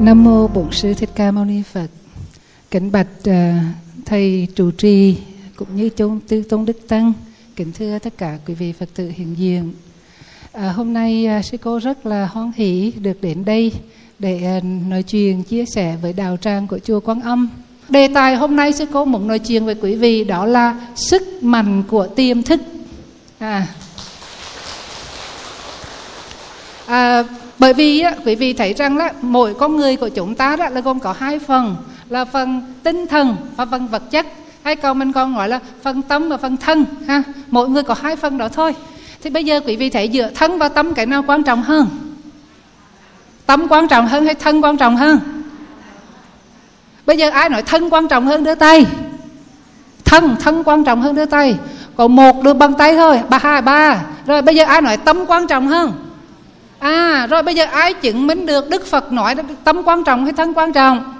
Nam mô Bổn sư Thích Ca Mâu Ni Phật. Kính bạch uh, thầy trụ trì cũng như chúng tư tôn đức tăng, kính thưa tất cả quý vị Phật tử hiện diện. À, hôm nay uh, sư cô rất là hoan hỷ được đến đây để uh, nói chuyện chia sẻ với đạo tràng của chùa Quang Âm. Đề tài hôm nay sư cô muốn nói chuyện với quý vị đó là sức mạnh của tiềm thức. À, à, bởi vì á, quý vị thấy rằng là mỗi con người của chúng ta đó là gồm có hai phần là phần tinh thần và phần vật chất. Hay còn mình còn gọi là phần tâm và phần thân ha? Mỗi người có hai phần đó thôi. Thì bây giờ quý vị thấy giữa thân và tâm cái nào quan trọng hơn? Tâm quan trọng hơn hay thân quan trọng hơn? Bây giờ ai nói thân quan trọng hơn đưa tay? Thân thân quan trọng hơn đưa tay. Còn một đưa bằng tay thôi ba hai ba. Rồi bây giờ ai nói tâm quan trọng hơn? À rồi bây giờ ai chứng minh được Đức Phật nói tâm quan trọng hay thân quan trọng?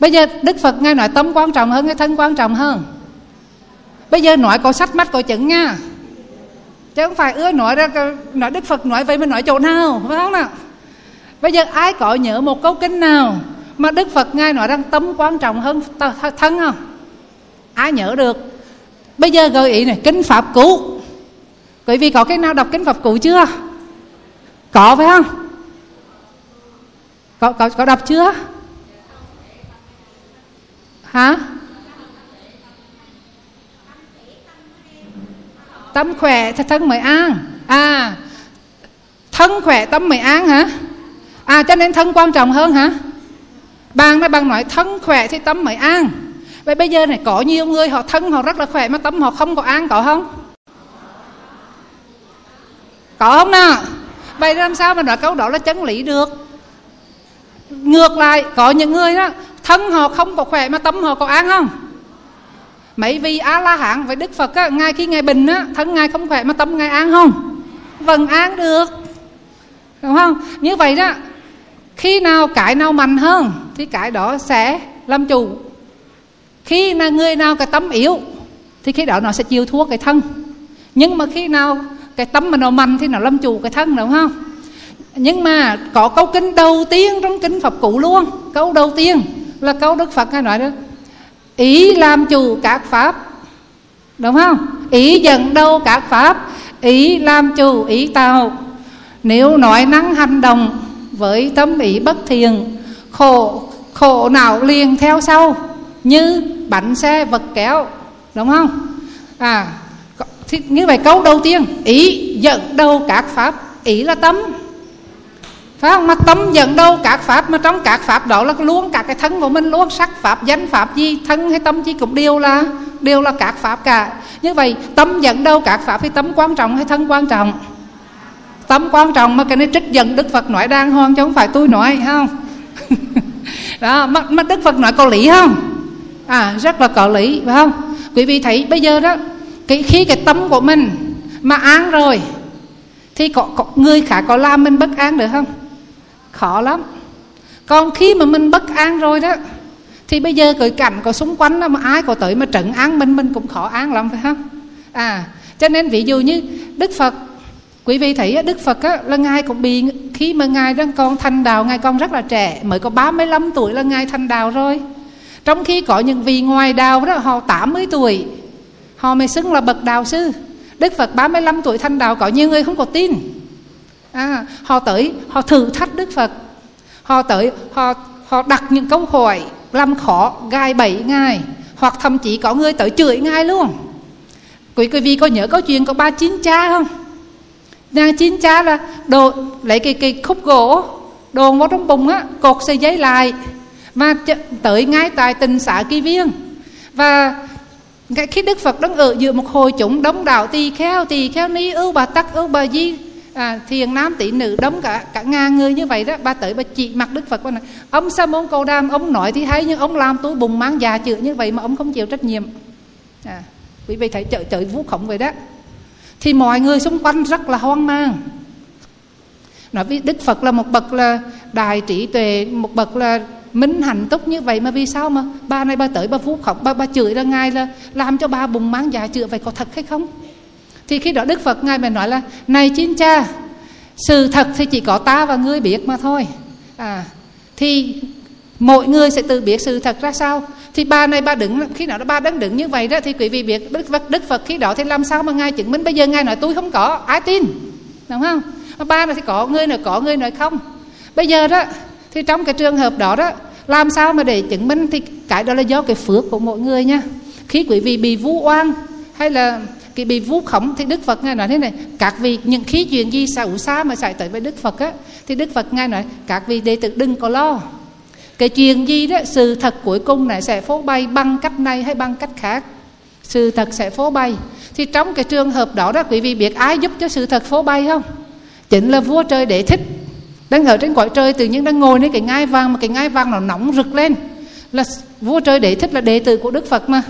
Bây giờ Đức Phật ngay nói tâm quan trọng hơn hay thân quan trọng hơn? Bây giờ nói có sách mắt có chứng nha. Chứ không phải ưa nói ra nói Đức Phật nói vậy mới nói chỗ nào, Phải không nào? Bây giờ ai có nhớ một câu kinh nào Mà Đức Phật ngay nói rằng tâm quan trọng hơn thân không? Ai nhớ được? Bây giờ gợi ý này, Kinh Pháp Cũ Quý vị có cái nào đọc Kinh Pháp Cũ chưa? Có phải không? Có có có đọc chưa? Hả? Tâm khỏe thì thân mới an. À thân khỏe, tâm mới an hả? À cho nên thân quan trọng hơn hả? Bạn nói bạn nói thân khỏe thì tâm mới an. Vậy bây giờ này có nhiều người họ thân, họ rất là khỏe mà tâm họ không có an, có không? Có không nào? Vậy làm sao mà nói câu đó là chân lý được? Ngược lại có những người đó thân họ không có khỏe mà tâm họ có an không? Mấy vị a la hán với đức phật á, ngay khi ngài bình á, thân ngài không khỏe mà tâm ngài an không? Vẫn an được. Đúng không? Như vậy đó khi nào cái nào mạnh hơn thì cái đó sẽ làm chủ. Khi là người nào cái tâm yếu thì khi đó nó sẽ chịu thua cái thân. Nhưng mà khi nào cái tâm mà nó mạnh thì nó làm chủ cái thân đúng không? Nhưng mà có câu kinh đầu tiên trong kinh Phật cụ luôn. Câu đầu tiên là câu Đức Phật hay nói đó? Ý làm chủ các pháp. Đúng không? Ý dẫn đâu các pháp, ý làm chủ, ý tạo. Nếu nói năng hành động với tâm ý bất thiện, khổ khổ não liền theo sau, như bánh xe vật kéo. Đúng không? À thì như vậy câu đầu tiên ý dẫn đâu các pháp. Ý là tâm. Phải không? Mà tâm dẫn đâu các pháp mà trong các pháp đó là luôn cả cái thân của mình luôn sắc pháp danh pháp gì thân hay tâm chi cũng đều là đều là các pháp cả. Như vậy tâm dẫn đâu các pháp thì tâm quan trọng hay thân quan trọng? Tâm quan trọng mà cái này trích dẫn đức phật nói đang hoang chứ không phải tôi nói không? Đó mà, mà đức phật nói có lý không? À rất là có lý phải không? Quý vị thấy bây giờ đó cái khi cái tâm của mình mà an rồi thì có, có người khác có làm mình bất an được không? Khó lắm. Còn khi mà mình bất an rồi đó thì bây giờ cái cảnh có xung quanh đó mà ai có tới mà trận án mình mình cũng khó an lắm phải không? À cho nên ví dụ như đức phật quý vị thấy đức phật á, là ngài cũng bị khi mà ngài đang còn thành đạo ngài còn rất là trẻ mới có 35 tuổi là ngài thành đạo rồi. Trong khi có những vị ngoài đạo đó họ 80 tuổi họ mới xưng là bậc đạo sư. Đức phật 35 tuổi thành đạo có nhiều người không có tin. À, họ tới họ thử thách đức phật. Họ tới họ họ đặt những câu hỏi làm khó gai bẫy ngài hoặc thậm chí có người tới chửi ngài luôn. Quý quý vị có nhớ câu chuyện của ba chín cha không? Nàng chín cha là đồ lấy cái cái khúc gỗ đồn vào trong bụng á cột sợi giấy lại và tới ngay tại tình xã kỳ viên. Và khi đức phật đang ở giữa một hồi chúng đông đảo tỳ kheo tỳ kheo ni ưu bà tắc ưu bà di. À, thiền nam tỷ nữ đóng cả cả ngàn người như vậy đó. Ba tới bà chỉ mặt đức phật này. Ông sa môn cầu đam ông nói thì hay nhưng ông làm túi bùng mang già chữ như vậy mà ông không chịu trách nhiệm. À, quý vị thấy chợ chợ vũ khổng vậy đó. Thì mọi người xung quanh rất là hoang mang. Nói với đức phật là một bậc là đại trí tuệ một bậc là minh hạnh tốt như vậy mà vì sao mà ba này ba tới ba phú khóc ba ba chửi ra ngài là làm cho ba bùng mang dạ chữa vậy có thật hay không? Thì khi đó đức phật ngài mới nói là, này chín cha, sự thật thì chỉ có ta và ngươi biết mà thôi. À thì mỗi người sẽ tự biết sự thật ra sao. Thì bà này bà đứng, khi nào đó bà đang đứng như vậy đó, thì quý vị biết đức phật đức phật khi đó thì làm sao mà ngài chứng minh? Bây giờ ngài nói, tôi không có, ai tin? Đúng không? Mà ba này thì có người nói có người nói không. Bây giờ đó thì trong cái trường hợp đó đó, làm sao mà để chứng minh thì cái đó là do cái phước của mỗi người nha. Khi quý vị bị vu oan hay là cái bị vu khống thì đức phật ngài nói thế này, các vị, những khi chuyện gì xấu xa mà xảy tới với đức phật á, thì đức phật ngài nói, các vị đệ tử đừng có lo. Cái chuyện gì đó, sự thật cuối cùng này sẽ phô bày bằng cách này hay bằng cách khác. Sự thật sẽ phô bày. Thì trong cái trường hợp đó đó, quý vị biết ai giúp cho sự thật phô bày không? Chính là vua trời để thích đang ở trên cõi trời tự nhiên đang ngồi nơi cái ngai vàng mà cái ngai vàng nó nóng rực lên. Là vua trời để thích là đệ tử của đức phật mà.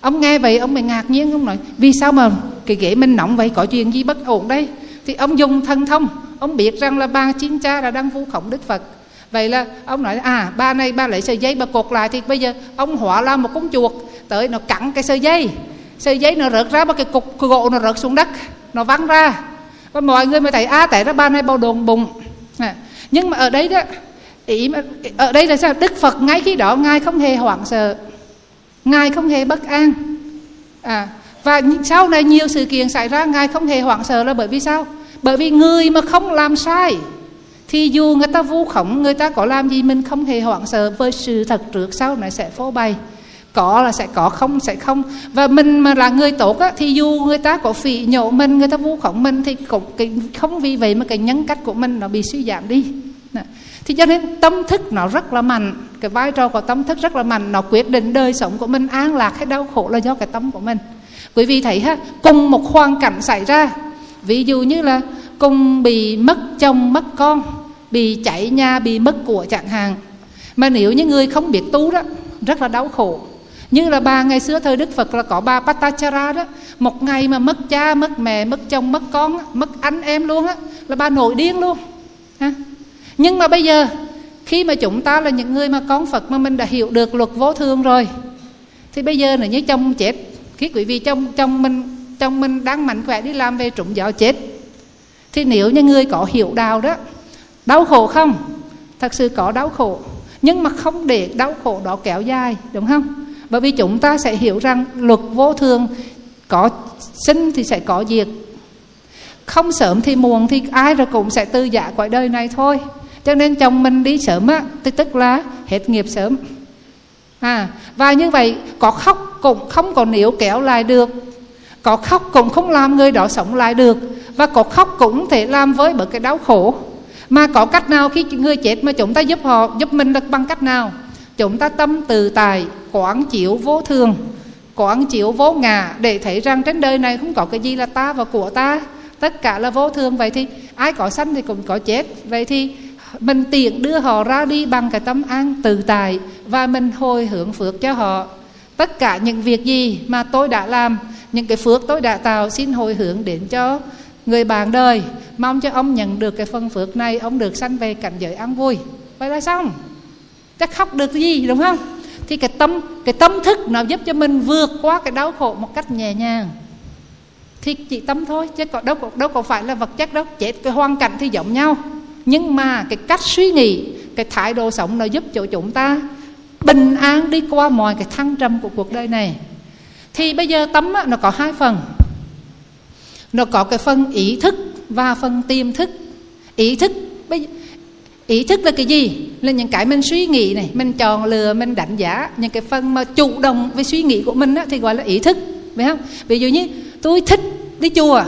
Ông nghe vậy, ông mới ngạc nhiên, ông nói, vì sao mà cái ghế mình nóng vậy? Có chuyện gì bất ổn đây? Thì ông dùng thân thông. Ông biết rằng là ba chín cha là đang vu khống đức phật. Vậy là ông nói à ba này ba lấy sợi dây mà cột lại thì bây giờ ông hóa ra một con chuột, tới nó cắn cái sợi dây. Sợi dây nó rớt ra một cái cục gỗ nó rớt xuống đất, nó văng ra. Và mọi người mới thấy à tại ra ba này bao đồn bụng nhưng mà ở đây đó, ý mà, ở đây là sao? Đức phật ngay khi đó, ngài không hề hoảng sợ. Ngài không hề bất an. À và sau này nhiều sự kiện xảy ra, ngài không hề hoảng sợ là bởi vì sao? Bởi vì người mà không làm sai, thì dù người ta vu khống, người ta có làm gì, mình không hề hoảng sợ. Với sự thật trước, sau này sẽ phô bày có là sẽ có không sẽ không. Và mình mà là người tốt á, thì dù người ta có phỉ nhổ mình người ta vu khống mình thì cũng cái, không vì vậy mà cái nhân cách của mình nó bị suy giảm đi. Thì cho nên tâm thức nó rất là mạnh cái vai trò của tâm thức rất là mạnh nó quyết định đời sống của mình an lạc hay đau khổ là do cái tâm của mình. Quý vị thấy ha cùng một hoàn cảnh xảy ra ví dụ như là cùng bị mất chồng mất con bị chạy nhà bị mất của chẳng hạn. Mà nếu như người không biết tu đó rất là đau khổ như là ba ngày xưa thời đức phật là có ba patachara đó. Một ngày mà mất cha, mất mẹ, mất chồng, mất con mất anh em luôn á, là ba nổi điên luôn, ha. Nhưng mà bây giờ, khi mà chúng ta là những người mà con phật mà mình đã hiểu được luật vô thường rồi, thì bây giờ là như chồng chết, khi quý vị chồng chồng mình chồng mình đang mạnh khỏe đi làm về trụng gió chết, thì nếu như người có hiểu đạo đó, đau khổ không? Thật sự có đau khổ, nhưng mà không để đau khổ đó kéo dài, đúng không? Bởi vì chúng ta sẽ hiểu rằng luật vô thường có sinh thì sẽ có diệt. Không sớm thì muộn thì ai rồi cũng sẽ tư giả cõi đời này thôi. Cho nên chồng mình đi sớm á thì tức là hết nghiệp sớm. À và như vậy, có khóc cũng không còn níu kéo lại được. Có khóc cũng không làm người đó sống lại được. Và có khóc cũng thể làm với bởi cái đau khổ. Mà có cách nào khi người chết mà chúng ta giúp họ, giúp mình được bằng cách nào? Chúng ta tâm từ tài, quán chịu vô thường. Quán chịu vô ngã, để thấy rằng trên đời này không có cái gì là ta và của ta. Tất cả là vô thường. Vậy thì ai có sanh thì cũng có chết. Vậy thì mình tiện đưa họ ra đi bằng cái tâm an từ tài và mình hồi hưởng phước cho họ. Tất cả những việc gì mà tôi đã làm, những cái phước tôi đã tạo xin hồi hưởng đến cho người bạn đời. Mong cho ông nhận được cái phần phước này, ông được sanh về cảnh giới an vui. Vậy là xong chắc khóc được gì đúng không? Thì cái tâm cái tâm thức nó giúp cho mình vượt qua cái đau khổ một cách nhẹ nhàng. Thì chỉ tâm thôi chứ có đâu đâu có phải là vật chất đâu. Chết cái hoàn cảnh thì giống nhau. Nhưng mà cái cách suy nghĩ cái thái độ sống nó giúp cho chúng ta bình an đi qua mọi cái thăng trầm của cuộc đời này. Thì bây giờ tâm á, nó có hai phần. Nó có cái phần ý thức và phần tiềm thức. Ý thức bây ý thức là cái gì? Là những cái mình suy nghĩ này mình chọn lừa mình đánh giá. Những cái phần mà chủ động với suy nghĩ của mình á, thì gọi là ý thức. Phải không? Ví dụ như tôi thích đi chùa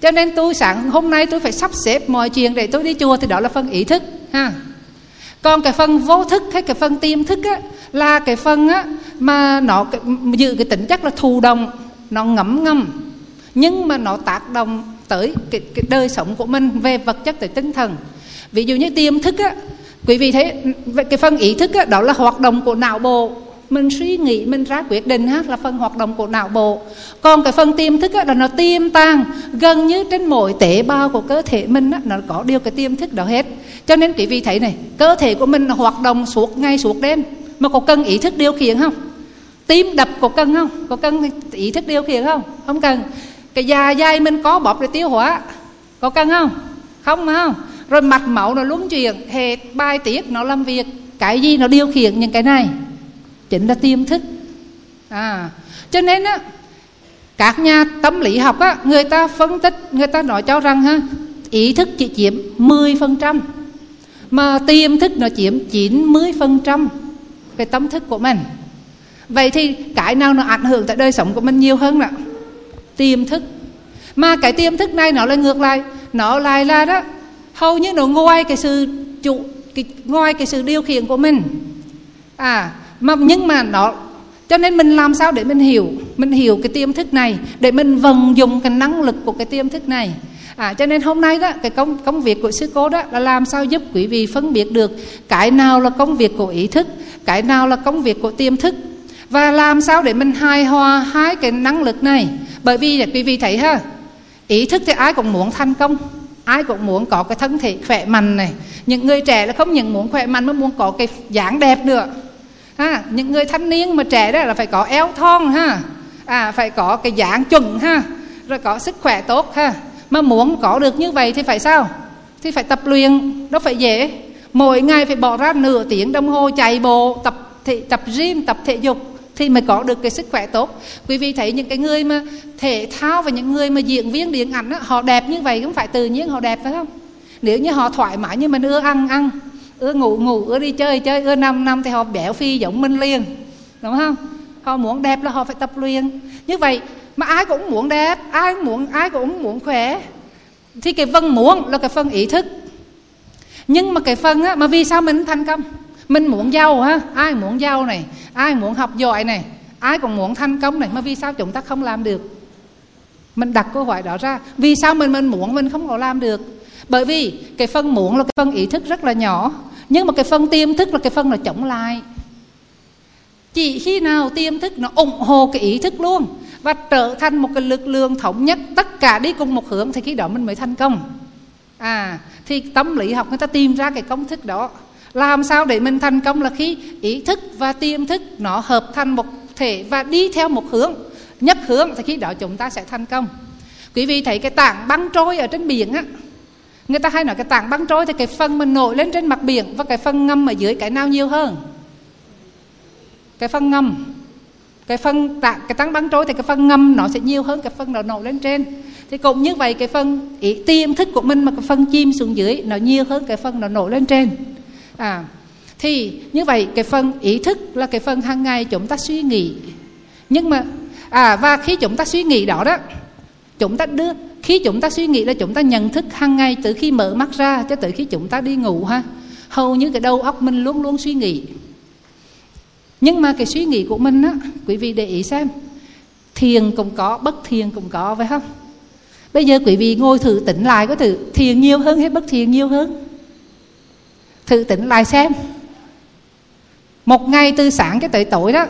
cho nên tôi sáng hôm nay tôi phải sắp xếp mọi chuyện để tôi đi chùa. Thì đó là phần ý thức ha? Còn cái phần vô thức hay cái phần tiềm thức á, là cái phần á, mà nó giữ cái tính chất là thụ động nó ngấm ngầm. Nhưng mà nó tác động tới cái, cái đời sống của mình về vật chất tới tinh thần ví dụ như tiềm thức á quý vị thấy cái phần ý thức á, đó là hoạt động của não bộ. Mình suy nghĩ mình ra quyết định ha là phần hoạt động của não bộ. Còn cái phần tiềm thức á, là nó tiềm tàng gần như trên mỗi tế bào của cơ thể mình á, nó có điều cái tiềm thức đó hết. Cho nên quý vị thấy này cơ thể của mình hoạt động suốt ngày suốt đêm. Mà có cần ý thức điều khiển không? Tim đập có cần không? Có cần ý thức điều khiển không? Không cần. Cái da dày mình có bọc để tiêu hóa có cần không? Không mà không? Rồi mạch máu nó luân chuyển hệ bài tiết nó làm việc. Cái gì nó điều khiển những cái này? Chính là tiềm thức. À cho nên á, các nhà tâm lý học á, người ta phân tích, người ta nói cho rằng ha ý thức chỉ chiếm 10% mà tiềm thức nó chiếm 90% về tâm thức của mình. Vậy thì cái nào nó ảnh hưởng tại đời sống của mình nhiều hơn ạ? Tiềm thức. Mà cái tiềm thức này nó lại ngược lại. Nó lại là đó hầu như nó ngoài cái sự chủ cái, ngoài cái sự điều khiển của mình. À mà nhưng mà nó cho nên mình làm sao để mình hiểu mình hiểu cái tiềm thức này để mình vận dụng cái năng lực của cái tiềm thức này. À cho nên hôm nay đó cái công công việc của sư cô đó là làm sao giúp quý vị phân biệt được cái nào là công việc của ý thức cái nào là công việc của tiềm thức và làm sao để mình hài hòa hai cái năng lực này. Bởi vì quý vị thấy ha ý thức thì ai cũng muốn thành công ai cũng muốn có cái thân thể khỏe mạnh này. Những người trẻ là không những muốn khỏe mạnh mà muốn có cái dáng đẹp nữa. Ha những người thanh niên mà trẻ đó là phải có eo thon ha. À phải có cái dáng chuẩn ha. Rồi có sức khỏe tốt ha. Mà muốn có được như vậy thì phải sao? Thì phải tập luyện nó phải dễ. Mỗi ngày phải bỏ ra nửa tiếng đồng hồ chạy bộ tập thể, tập gym tập thể dục thì mới có được cái sức khỏe tốt. Quý vị thấy những cái người mà thể thao và những người mà diễn viên điện ảnh đó, họ đẹp như vậy cũng phải tự nhiên họ đẹp phải không? Nếu như họ thoải mái như mình ưa ăn ăn ưa ngủ ngủ ưa đi chơi chơi ưa năm năm thì họ béo phi giống mình liền đúng không? Họ muốn đẹp là họ phải tập luyện. Như vậy mà ai cũng muốn đẹp ai cũng muốn ai cũng muốn khỏe. Thì cái phần muốn là cái phần ý thức. Nhưng mà cái phần á mà vì sao mình thành công? Mình muốn giàu ha ai muốn giàu này? Ai muốn học giỏi này? Ai cũng muốn thành công này? Mà vì sao chúng ta không làm được? Mình đặt câu hỏi đó ra. Vì sao mình mình muốn mình không có làm được? Bởi vì cái phần muốn là cái phần ý thức rất là nhỏ. Nhưng mà cái phần tiềm thức là cái phần là chống lại. Chỉ khi nào tiềm thức nó ủng hộ cái ý thức luôn và trở thành một cái lực lượng thống nhất, tất cả đi cùng một hướng, thì khi đó mình mới thành công. À thì tâm lý học người ta tìm ra cái công thức đó làm sao để mình thành công là khi ý thức và tiềm thức nó hợp thành một thể và đi theo một hướng. Nhất hướng thì khi đó chúng ta sẽ thành công. Quý vị thấy cái tảng băng trôi ở trên biển á, người ta hay nói cái tảng băng trôi thì cái phần mình nổi lên trên mặt biển và cái phần ngâm ở dưới cái nào nhiều hơn? Cái phần ngâm. Cái phần tảng, cái tảng băng trôi thì cái phần ngâm nó sẽ nhiều hơn cái phần nó nổi lên trên. Thì cũng như vậy cái phần ý tiềm thức của mình mà cái phần chim xuống dưới nó nhiều hơn cái phần nó nổi lên trên à thì như vậy cái phần ý thức là cái phần hàng ngày chúng ta suy nghĩ. Nhưng mà à và khi chúng ta suy nghĩ đó đó, chúng ta đưa, khi chúng ta suy nghĩ là chúng ta nhận thức hàng ngày từ khi mở mắt ra cho tới khi chúng ta đi ngủ ha, hầu như cái đầu óc mình luôn luôn suy nghĩ. Nhưng mà cái suy nghĩ của mình á, quý vị để ý xem, thiền cũng có, bất thiền cũng có, phải không? Bây giờ quý vị ngồi thử tỉnh lại có thử thiền nhiều hơn hay bất thiền nhiều hơn? Thư tỉnh lại xem một ngày tư sản cái tội tội đó.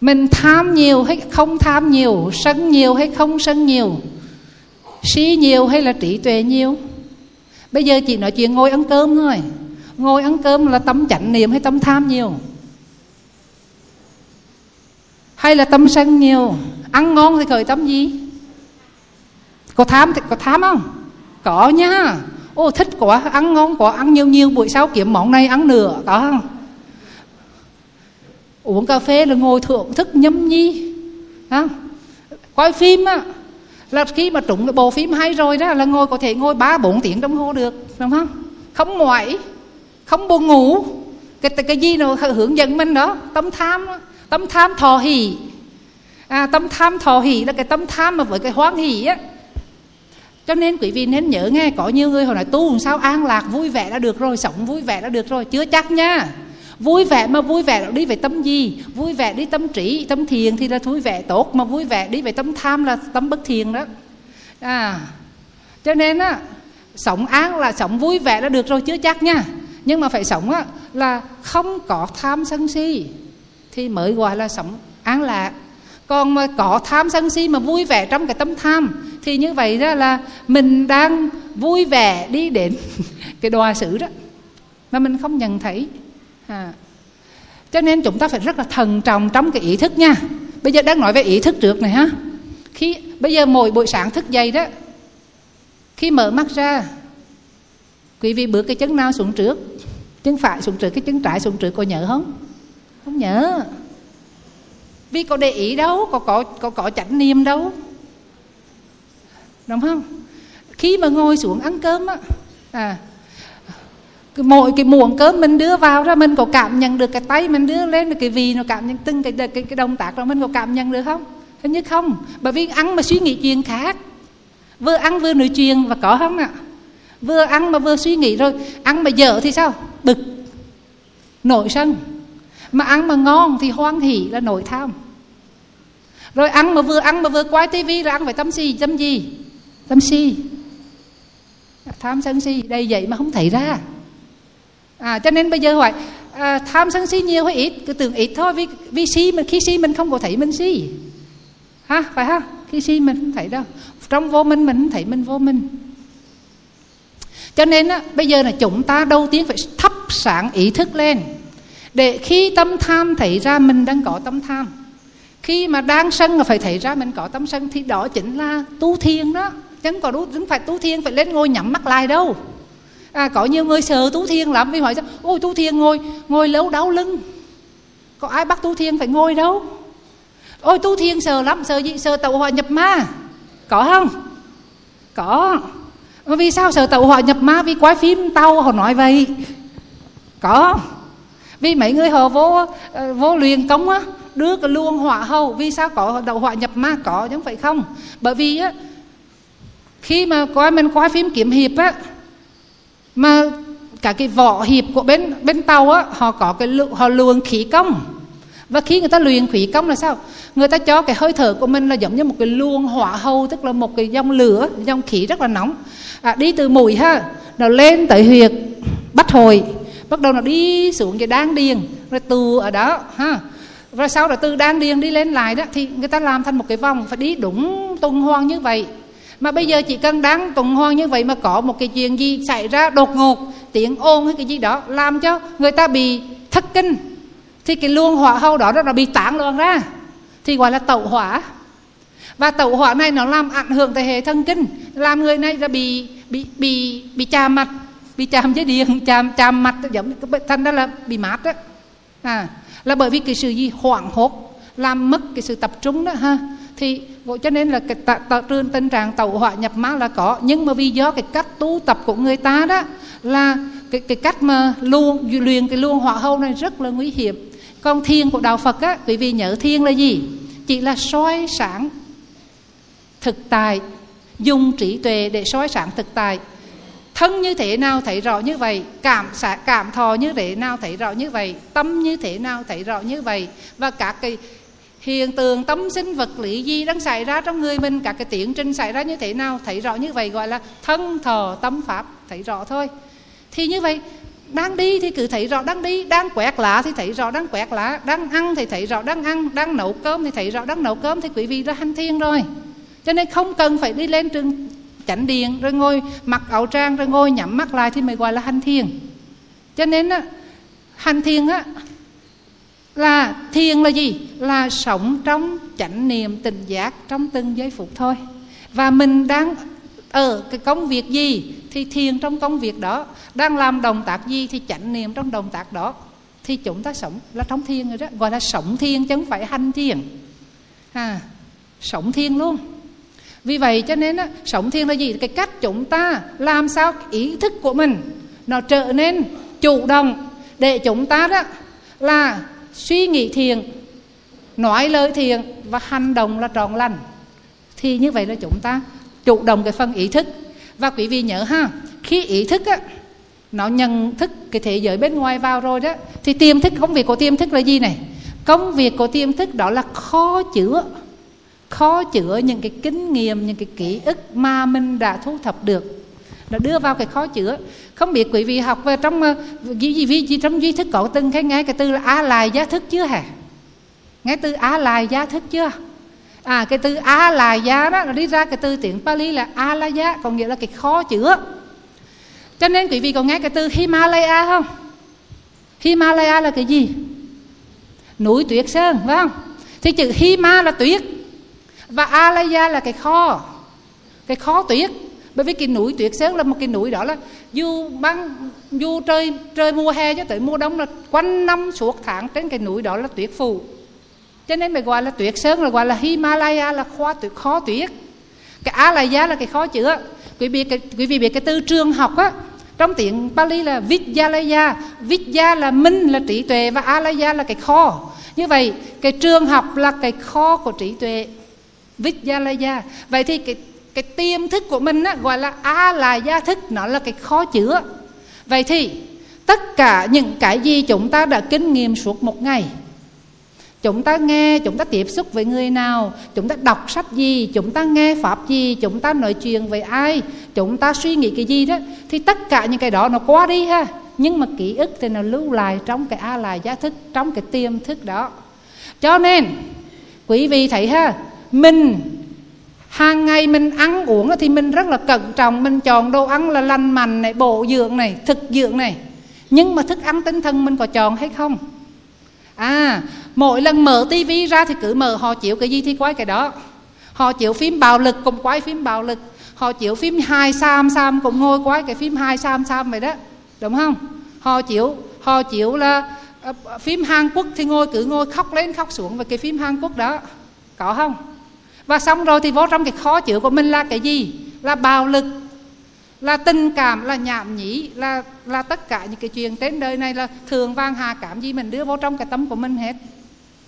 Mình tham nhiều hay không tham nhiều, sân nhiều hay không sân nhiều, si nhiều hay là trí tuệ nhiều. Bây giờ chị nói chuyện ngồi ăn cơm thôi. Ngồi ăn cơm là tâm chánh niệm hay tâm tham nhiều? Hay là tâm sân nhiều? Ăn ngon thì khởi tâm gì? Có tham thì có tham không? Có nha ô thích quá ăn ngon quá ăn nhiều nhiều buổi sau kiếm món này ăn nửa có không? Uống cà phê là ngồi thưởng thức nhâm nhi đó. coi phim á là khi mà trúng cái bộ phim hay rồi đó là ngồi có thể ngồi ba bốn tiếng đồng hồ được đúng không? Không ngoại không buồn ngủ. Cái cái gì nào hướng dẫn mình đó? Tâm tham tâm tham thọ hỷ. À, tâm tham thọ hỷ là cái tâm tham mà với cái hoan hỷ á cho nên quý vị nên nhớ nghe, có nhiều người họ nói tu làm sao an lạc, vui vẻ đã được rồi, sống vui vẻ đã được rồi. Chưa chắc nha. Vui vẻ mà vui vẻ đi về tâm gì? Vui vẻ đi tâm trí, tâm thiền thì là vui vẻ tốt, mà vui vẻ đi về tâm tham là tâm bất thiền đó. À cho nên á, sống an là sống vui vẻ đã được rồi, chưa chắc nha. Nhưng mà phải sống á, là không có tham sân si thì mới gọi là sống an lạc còn mà có tham sân si mà vui vẻ trong cái tâm tham, thì như vậy đó là mình đang vui vẻ đi đến cái đòa xử đó, mà mình không nhận thấy. À. cho nên chúng ta phải rất là thần trọng trong cái ý thức nha. Bây giờ đang nói về ý thức trước này ha. Khi, bây giờ mỗi buổi sáng thức dậy đó, khi mở mắt ra, quý vị bước cái chân nào xuống trước? Chân phải xuống trước, cái chân trái xuống trước, có nhớ không? Không nhớ vì có để ý đâu, có có có có chánh niệm đâu. Đúng không? Khi mà ngồi xuống ăn cơm á à cái mỗi cái muỗng cơm mình đưa vào ra, mình có cảm nhận được cái tay mình đưa lên được cái vị nó cảm nhận từng cái cái cái động tác đó, mình có cảm nhận được không? Hình như không. Bởi vì ăn mà suy nghĩ chuyện khác. Vừa ăn vừa nói chuyện và có không ạ? Vừa ăn mà vừa suy nghĩ rồi, ăn mà dở thì sao? Bực. Nổi sân. Mà ăn mà ngon thì hoan hỉ là nổi tham rồi ăn mà vừa ăn mà vừa quay tivi là ăn phải tâm si tâm gì? Tâm si. Tham sân si đây vậy mà không thấy ra. À, cho nên bây giờ hỏi à, tham sân si nhiều hay ít? Cứ tưởng ít thôi vì vì si mình khi si mình không có thấy mình si. Ha phải ha? Khi si mình không thấy đâu. Trong vô minh mình không thấy mình vô minh. Cho nên á, bây giờ là chúng ta đầu tiên phải thắp sáng ý thức lên. Để khi tâm tham thấy ra mình đang có tâm tham khi mà đang sân là phải thấy ra mình có tâm sân thì đó chính là tu thiền đó. Chẳng có đúng không phải tu thiền phải lên ngồi nhắm mắt lại đâu. À, có nhiều người sợ tu thiền lắm vì hỏi sao ôi tu thiền ngồi ngồi lâu đau lưng. Có ai bắt tu thiền phải ngồi đâu? Ôi tu thiền sợ lắm sợ gì? Sợ tẩu hỏa nhập ma. Có không? Có. Mà vì sao sợ tẩu hỏa nhập ma? Vì quái phim tàu họ nói vậy. Có. Vì mấy người họ vô ờ, vô luyện công á đưa cái luồng hỏa hầu vì sao có đậu hỏa nhập ma có chứ không phải không? Bởi vì á khi mà coi mình coi phim kiếm hiệp á mà cả cái vỏ hiệp của bên bên tàu á họ có cái họ luồng khí công. Và khi người ta luyện khí công là sao? Người ta cho cái hơi thở của mình là giống như một cái luồng hỏa hầu tức là một cái dòng lửa dòng khí rất là nóng. À, đi từ mũi ha nó lên tới huyệt bắt hồi bắt đầu nó đi xuống cái đan điền rồi từ ở đó ha rồi sau đó từ đan điền đi lên lại đó, thì người ta làm thành một cái vòng phải đi đúng tuần hoàn như vậy. Mà bây giờ chỉ cần đáng tuần hoàn như vậy mà có một cái chuyện gì xảy ra đột ngột, tiếng ồn hay cái gì đó, làm cho người ta bị thất kinh, thì cái luồng hỏa hầu đó nó bị tán luôn ra, thì gọi là tẩu hỏa. Và tẩu hỏa này nó làm ảnh hưởng tới hệ thần kinh, làm người này là bị bị bị bị chà mặt, bị chàm dây điện chàm chàm mặt, giống thành ra là bị mát đó à là bởi vì cái sự gì? Hoảng hốt làm mất cái sự tập trung đó ha? Thì cho nên là cái tạ, tạ, trương tình trạng tàu hỏa nhập ma là có. Nhưng mà vì do cái cách tu tập của người ta đó là cái cái cách mà luôn luyện cái luồng hỏa hâu này rất là nguy hiểm. Còn thiên của đạo Phật á quý vị nhớ thiên là gì? Chỉ là soi sáng thực tại dùng trí tuệ để soi sáng thực tại thân như thế nào thấy rõ như vậy, cảm xạ cảm thọ như thế nào thấy rõ như vậy, tâm như thế nào thấy rõ như vậy, và các cái hiện tượng tâm sinh vật lý gì đang xảy ra trong người mình, các cái tiến trình xảy ra như thế nào thấy rõ như vậy, gọi là thân thọ tâm pháp thấy rõ thôi. Thì như vậy, đang đi thì cứ thấy rõ đang đi, đang quẹt lá thì thấy rõ, đang quẹt lá, đang ăn thì thấy rõ đang ăn, đang nấu cơm thì thấy rõ, đang nấu cơm thì quý vị đã hành thiên rồi. Cho nên không cần phải đi lên trường chánh điện rồi ngồi mặc áo trang rồi ngồi nhắm mắt lại thì mới gọi là hành thiền. Cho nên á hành thiền á là thiền là gì? Là sống trong chánh niệm tình giác trong từng giây phút thôi. Và mình đang ở cái công việc gì thì thiền trong công việc đó. Đang làm động tác gì thì chánh niệm trong động tác đó. Thì chúng ta sống là trong thiền rồi đó. Gọi là sống thiền chứ không phải hành thiền. À, sống thiền luôn vì vậy cho nên á, sống thiền là gì? Cái cách chúng ta làm sao ý thức của mình nó trở nên chủ động để chúng ta đó là suy nghĩ thiền nói lời thiền và hành động là trọn lành. Thì như vậy là chúng ta chủ động cái phần ý thức. Và quý vị nhớ ha khi ý thức á nó nhận thức cái thế giới bên ngoài vào rồi đó thì tiềm thức công việc của tiềm thức là gì này? Công việc của tiềm thức đó là kho chứa khó chữa những cái kinh nghiệm những cái ký ức mà mình đã thu thập được. Đã đưa vào cái khó chữa. Không biết quý vị học về trong uh, gì, gì, gì, trong duy thức cổ từng cái nghe cái từ là a lại giá thức chưa hả? Nghe từ a lại giá thức chưa? À cái từ a lại giá đó là đi ra cái từ tiếng Pali là a la giá còn nghĩa là cái khó chữa. Cho nên quý vị có nghe cái từ Himalaya không? Himalaya là cái gì? Núi tuyết sơn phải không? Thì chữ Hima là tuyết và Alaya là cái kho. Cái kho tuyết. Bởi vì cái núi tuyết sơn là một cái núi đó là dù băng dù trời trời mùa hè cho tới mùa đông là quanh năm suốt tháng trên cái núi đó là tuyết phù. cho nên mới gọi là tuyết sơn là gọi là Himalaya là khó tuyệt khó tuyết. Cái Alaya là cái khó chữa quý vị cái, quý vị biết cái từ trường học á trong tiếng Pali là Vidyalaya. Vidya là minh là trí tuệ và Alaya là cái kho. Như vậy cái trường học là cái kho của trí tuệ. Vidyalaya vậy thì cái cái tiềm thức của mình á, gọi là a là gia thức nó là cái khó chữa vậy thì tất cả những cái gì chúng ta đã kinh nghiệm suốt một ngày chúng ta nghe chúng ta tiếp xúc với người nào chúng ta đọc sách gì chúng ta nghe pháp gì chúng ta nói chuyện với ai chúng ta suy nghĩ cái gì đó thì tất cả những cái đó nó qua đi ha. Nhưng mà ký ức thì nó lưu lại trong cái a lại giá thức trong cái tiềm thức đó. Cho nên quý vị thấy ha mình, hàng ngày mình ăn uống thì mình rất là cẩn trọng. Mình chọn đồ ăn là lành mạnh này, bổ dưỡng này, thực dưỡng này. Nhưng mà thức ăn tinh thần mình có chọn hay không? À mỗi lần mở tivi ra thì cứ mở, họ chịu cái gì thì quay cái đó. Họ chịu phim bạo lực cũng quay phim bạo lực. Họ chịu phim hai sam sam cũng ngồi quay cái phim hai sam sam vậy đó. Đúng không? Họ chịu họ chịu là ờ, phim Hàn Quốc thì ngồi cứ ngồi khóc lên khóc xuống về cái phim Hàn Quốc đó. Có không? Và xong rồi thì vô trong cái khó chịu của mình là cái gì? Là bạo lực là tình cảm là nhảm nhí là là tất cả những cái chuyện trên đời này là thường vang hà cảm gì mình đưa vô trong cái tâm của mình hết.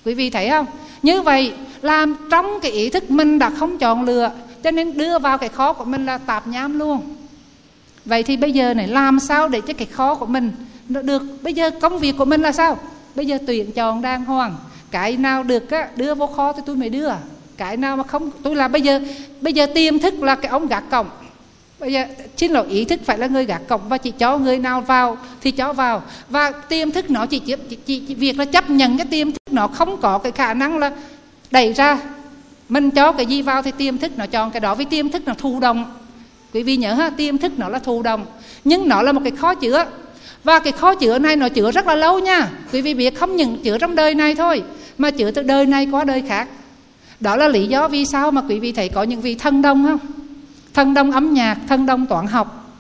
Quý vị thấy không? Như vậy làm trong cái ý thức mình đã không chọn lựa cho nên đưa vào cái khó của mình là tạp nhám luôn. Vậy thì bây giờ này làm sao để cho cái khó của mình nó được? Bây giờ công việc của mình là sao? Bây giờ tuyển chọn đàng hoàng. Cái nào được á, đưa vô khó thì tôi mới đưa cái nào mà không tôi là bây giờ bây giờ tiềm thức là cái ông gạt cổng. Bây giờ xin lỗi ý thức phải là người gạt cổng và chỉ cho người nào vào thì cho vào. Và tiềm thức nó chỉ, chỉ, chỉ, chỉ việc là chấp nhận cái tiềm thức nó không có cái khả năng là đẩy ra. Mình cho cái gì vào thì tiềm thức nó chọn cái đó vì tiềm thức nó thụ động. Quý vị nhớ ha tiềm thức nó là thụ động nhưng nó là một cái khó chữa và cái khó chữa này nó chữa rất là lâu nha. Quý vị biết không những chữa trong đời này thôi mà chữa từ đời này qua đời khác đó là lý do vì sao mà quý vị thấy có những vị thân đông không? Thân đông âm nhạc, thân đông toán học.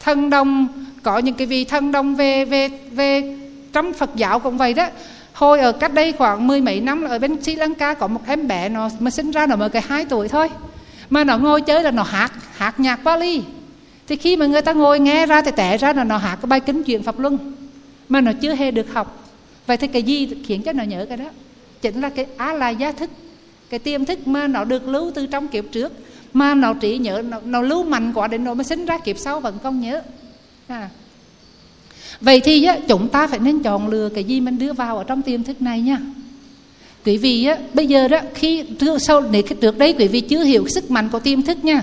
Thân đông, có những cái vị thân đông về về về trong Phật giáo cũng vậy đó. Hồi ở cách đây khoảng mười mấy năm ở bên Sri Lanka có một em bé nó mà sinh ra, nó mới cái hai tuổi thôi. Mà nó ngồi chơi là nó hát hát nhạc Bali thì khi mà người ta ngồi nghe ra thì tẻ ra là nó hát cái bài kinh chuyện Pháp Luân. Mà nó chưa hề được học. Vậy thì cái gì khiến cho nó nhớ cái đó? Chính là cái á la giá thức. Cái tiềm thức mà nó được lưu từ trong kiếp trước mà nó trí nhớ nó, nó lưu mạnh quá đến nỗi mới sinh ra kiếp sau vẫn còn nhớ. À. vậy thì á, chúng ta phải nên chọn lựa cái gì mình đưa vào ở trong tiềm thức này nha. Quý vị á, bây giờ đó khi sau để trước đây quý vị chưa hiểu sức mạnh của tiềm thức nha.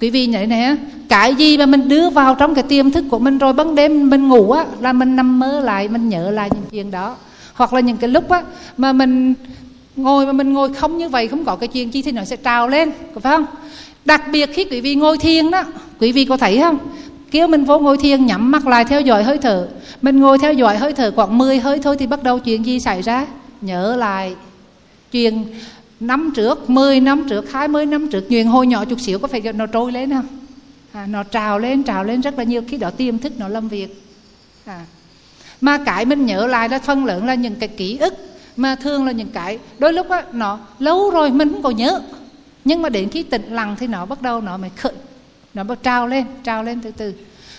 Quý vị nhảy này cái gì mà mình đưa vào trong cái tiềm thức của mình rồi ban đêm mình ngủ á là mình nằm mơ lại mình nhớ lại những chuyện đó hoặc là những cái lúc á mà mình ngồi mà mình ngồi không như vậy không có cái chuyện chi thì nó sẽ trào lên phải không? Đặc biệt khi quý vị ngồi thiền đó quý vị có thấy không? Kêu mình vô ngồi thiền nhắm mắt lại theo dõi hơi thở. Mình ngồi theo dõi hơi thở khoảng 10 hơi thôi thì bắt đầu chuyện gì xảy ra? Nhớ lại chuyện năm trước 10 năm trước 20 năm trước chuyện hồi nhỏ chút xíu có phải nó trôi lên không? À, nó trào lên trào lên rất là nhiều. Khi đó tiềm thức nó làm việc. À mà cái mình nhớ lại là phần lớn là những cái ký ức. Mà thường là những cái đôi lúc á nó lâu rồi mình không còn nhớ. Nhưng mà đến khi tĩnh lặng thì nó bắt đầu nó mới khởi nó bắt trao lên trao lên từ từ.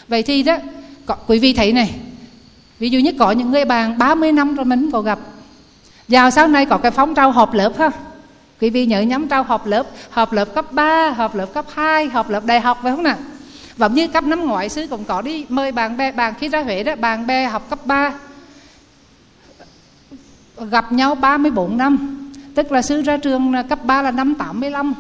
Vậy thì đó có, quý vị thấy này ví dụ như có những người bạn 30 năm rồi mình không còn gặp. Vào sau này có cái phóng trao họp lớp ha quý vị nhớ nhắm trao họp lớp họp lớp cấp 3 họp lớp cấp 2 họp lớp đại học phải không nào? Giống như cấp năm ngoại sư cũng có đi mời bạn bè bạn khi ra Huế đó bạn bè học cấp 3 gặp nhau 34 năm. Tức là sư ra trường cấp 3 là năm 85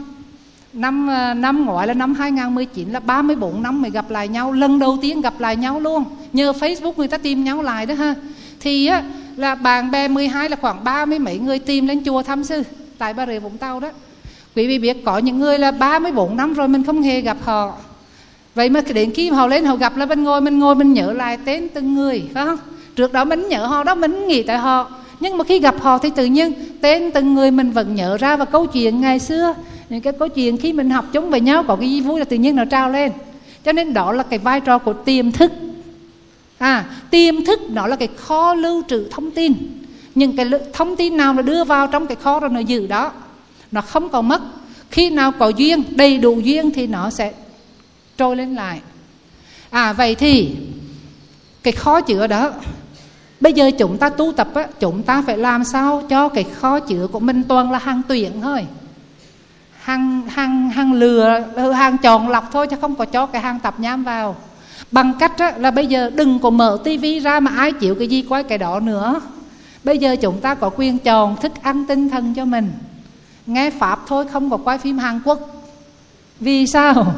năm ờ, năm ngoại là năm 2019 là 34 năm mới gặp lại nhau. Lần đầu tiên gặp lại nhau luôn. Nhờ Facebook người ta tìm nhau lại đó ha. Thì á, là bạn bè 12 là khoảng ba mươi mấy người tìm lên chùa thăm sư tại Bà Rịa Vũng Tàu đó. Quý vị biết có những người là 34 năm rồi mình không hề gặp họ vậy mà đến khi họ lên họ gặp là mình ngồi mình ngồi, mình nhớ lại tên từng người, phải không? Trước đó mình nhớ họ, đó mình nghĩ tại họ. Nhưng mà khi gặp họ thì tự nhiên tên từng người mình vẫn nhớ ra và câu chuyện ngày xưa, những cái câu chuyện khi mình học chúng với nhau có cái gì vui là tự nhiên nó trao lên. Cho nên đó là cái vai trò của tiềm thức. À tiềm thức đó là cái kho lưu trữ thông tin. Những cái thông tin nào nó đưa vào trong cái kho rồi nó giữ đó. Nó không còn mất. Khi nào có duyên, đầy đủ duyên thì nó sẽ trôi lên lại. À vậy thì cái khó chữa đó bây giờ chúng ta tu tập á, chúng ta phải làm sao cho cái khó chữa của mình toàn là hàng tuyển thôi. Hàng hàng hàng lừa ờ, hàng chọn lọc thôi chứ không có cho cái hàng tập nhám vào. Bằng cách á, là bây giờ đừng có mở tivi ra mà ai chịu cái gì quay cái đó nữa. Bây giờ chúng ta có quyền chọn thức ăn tinh thần cho mình. Nghe pháp thôi không có quay phim hàn quốc. Vì sao?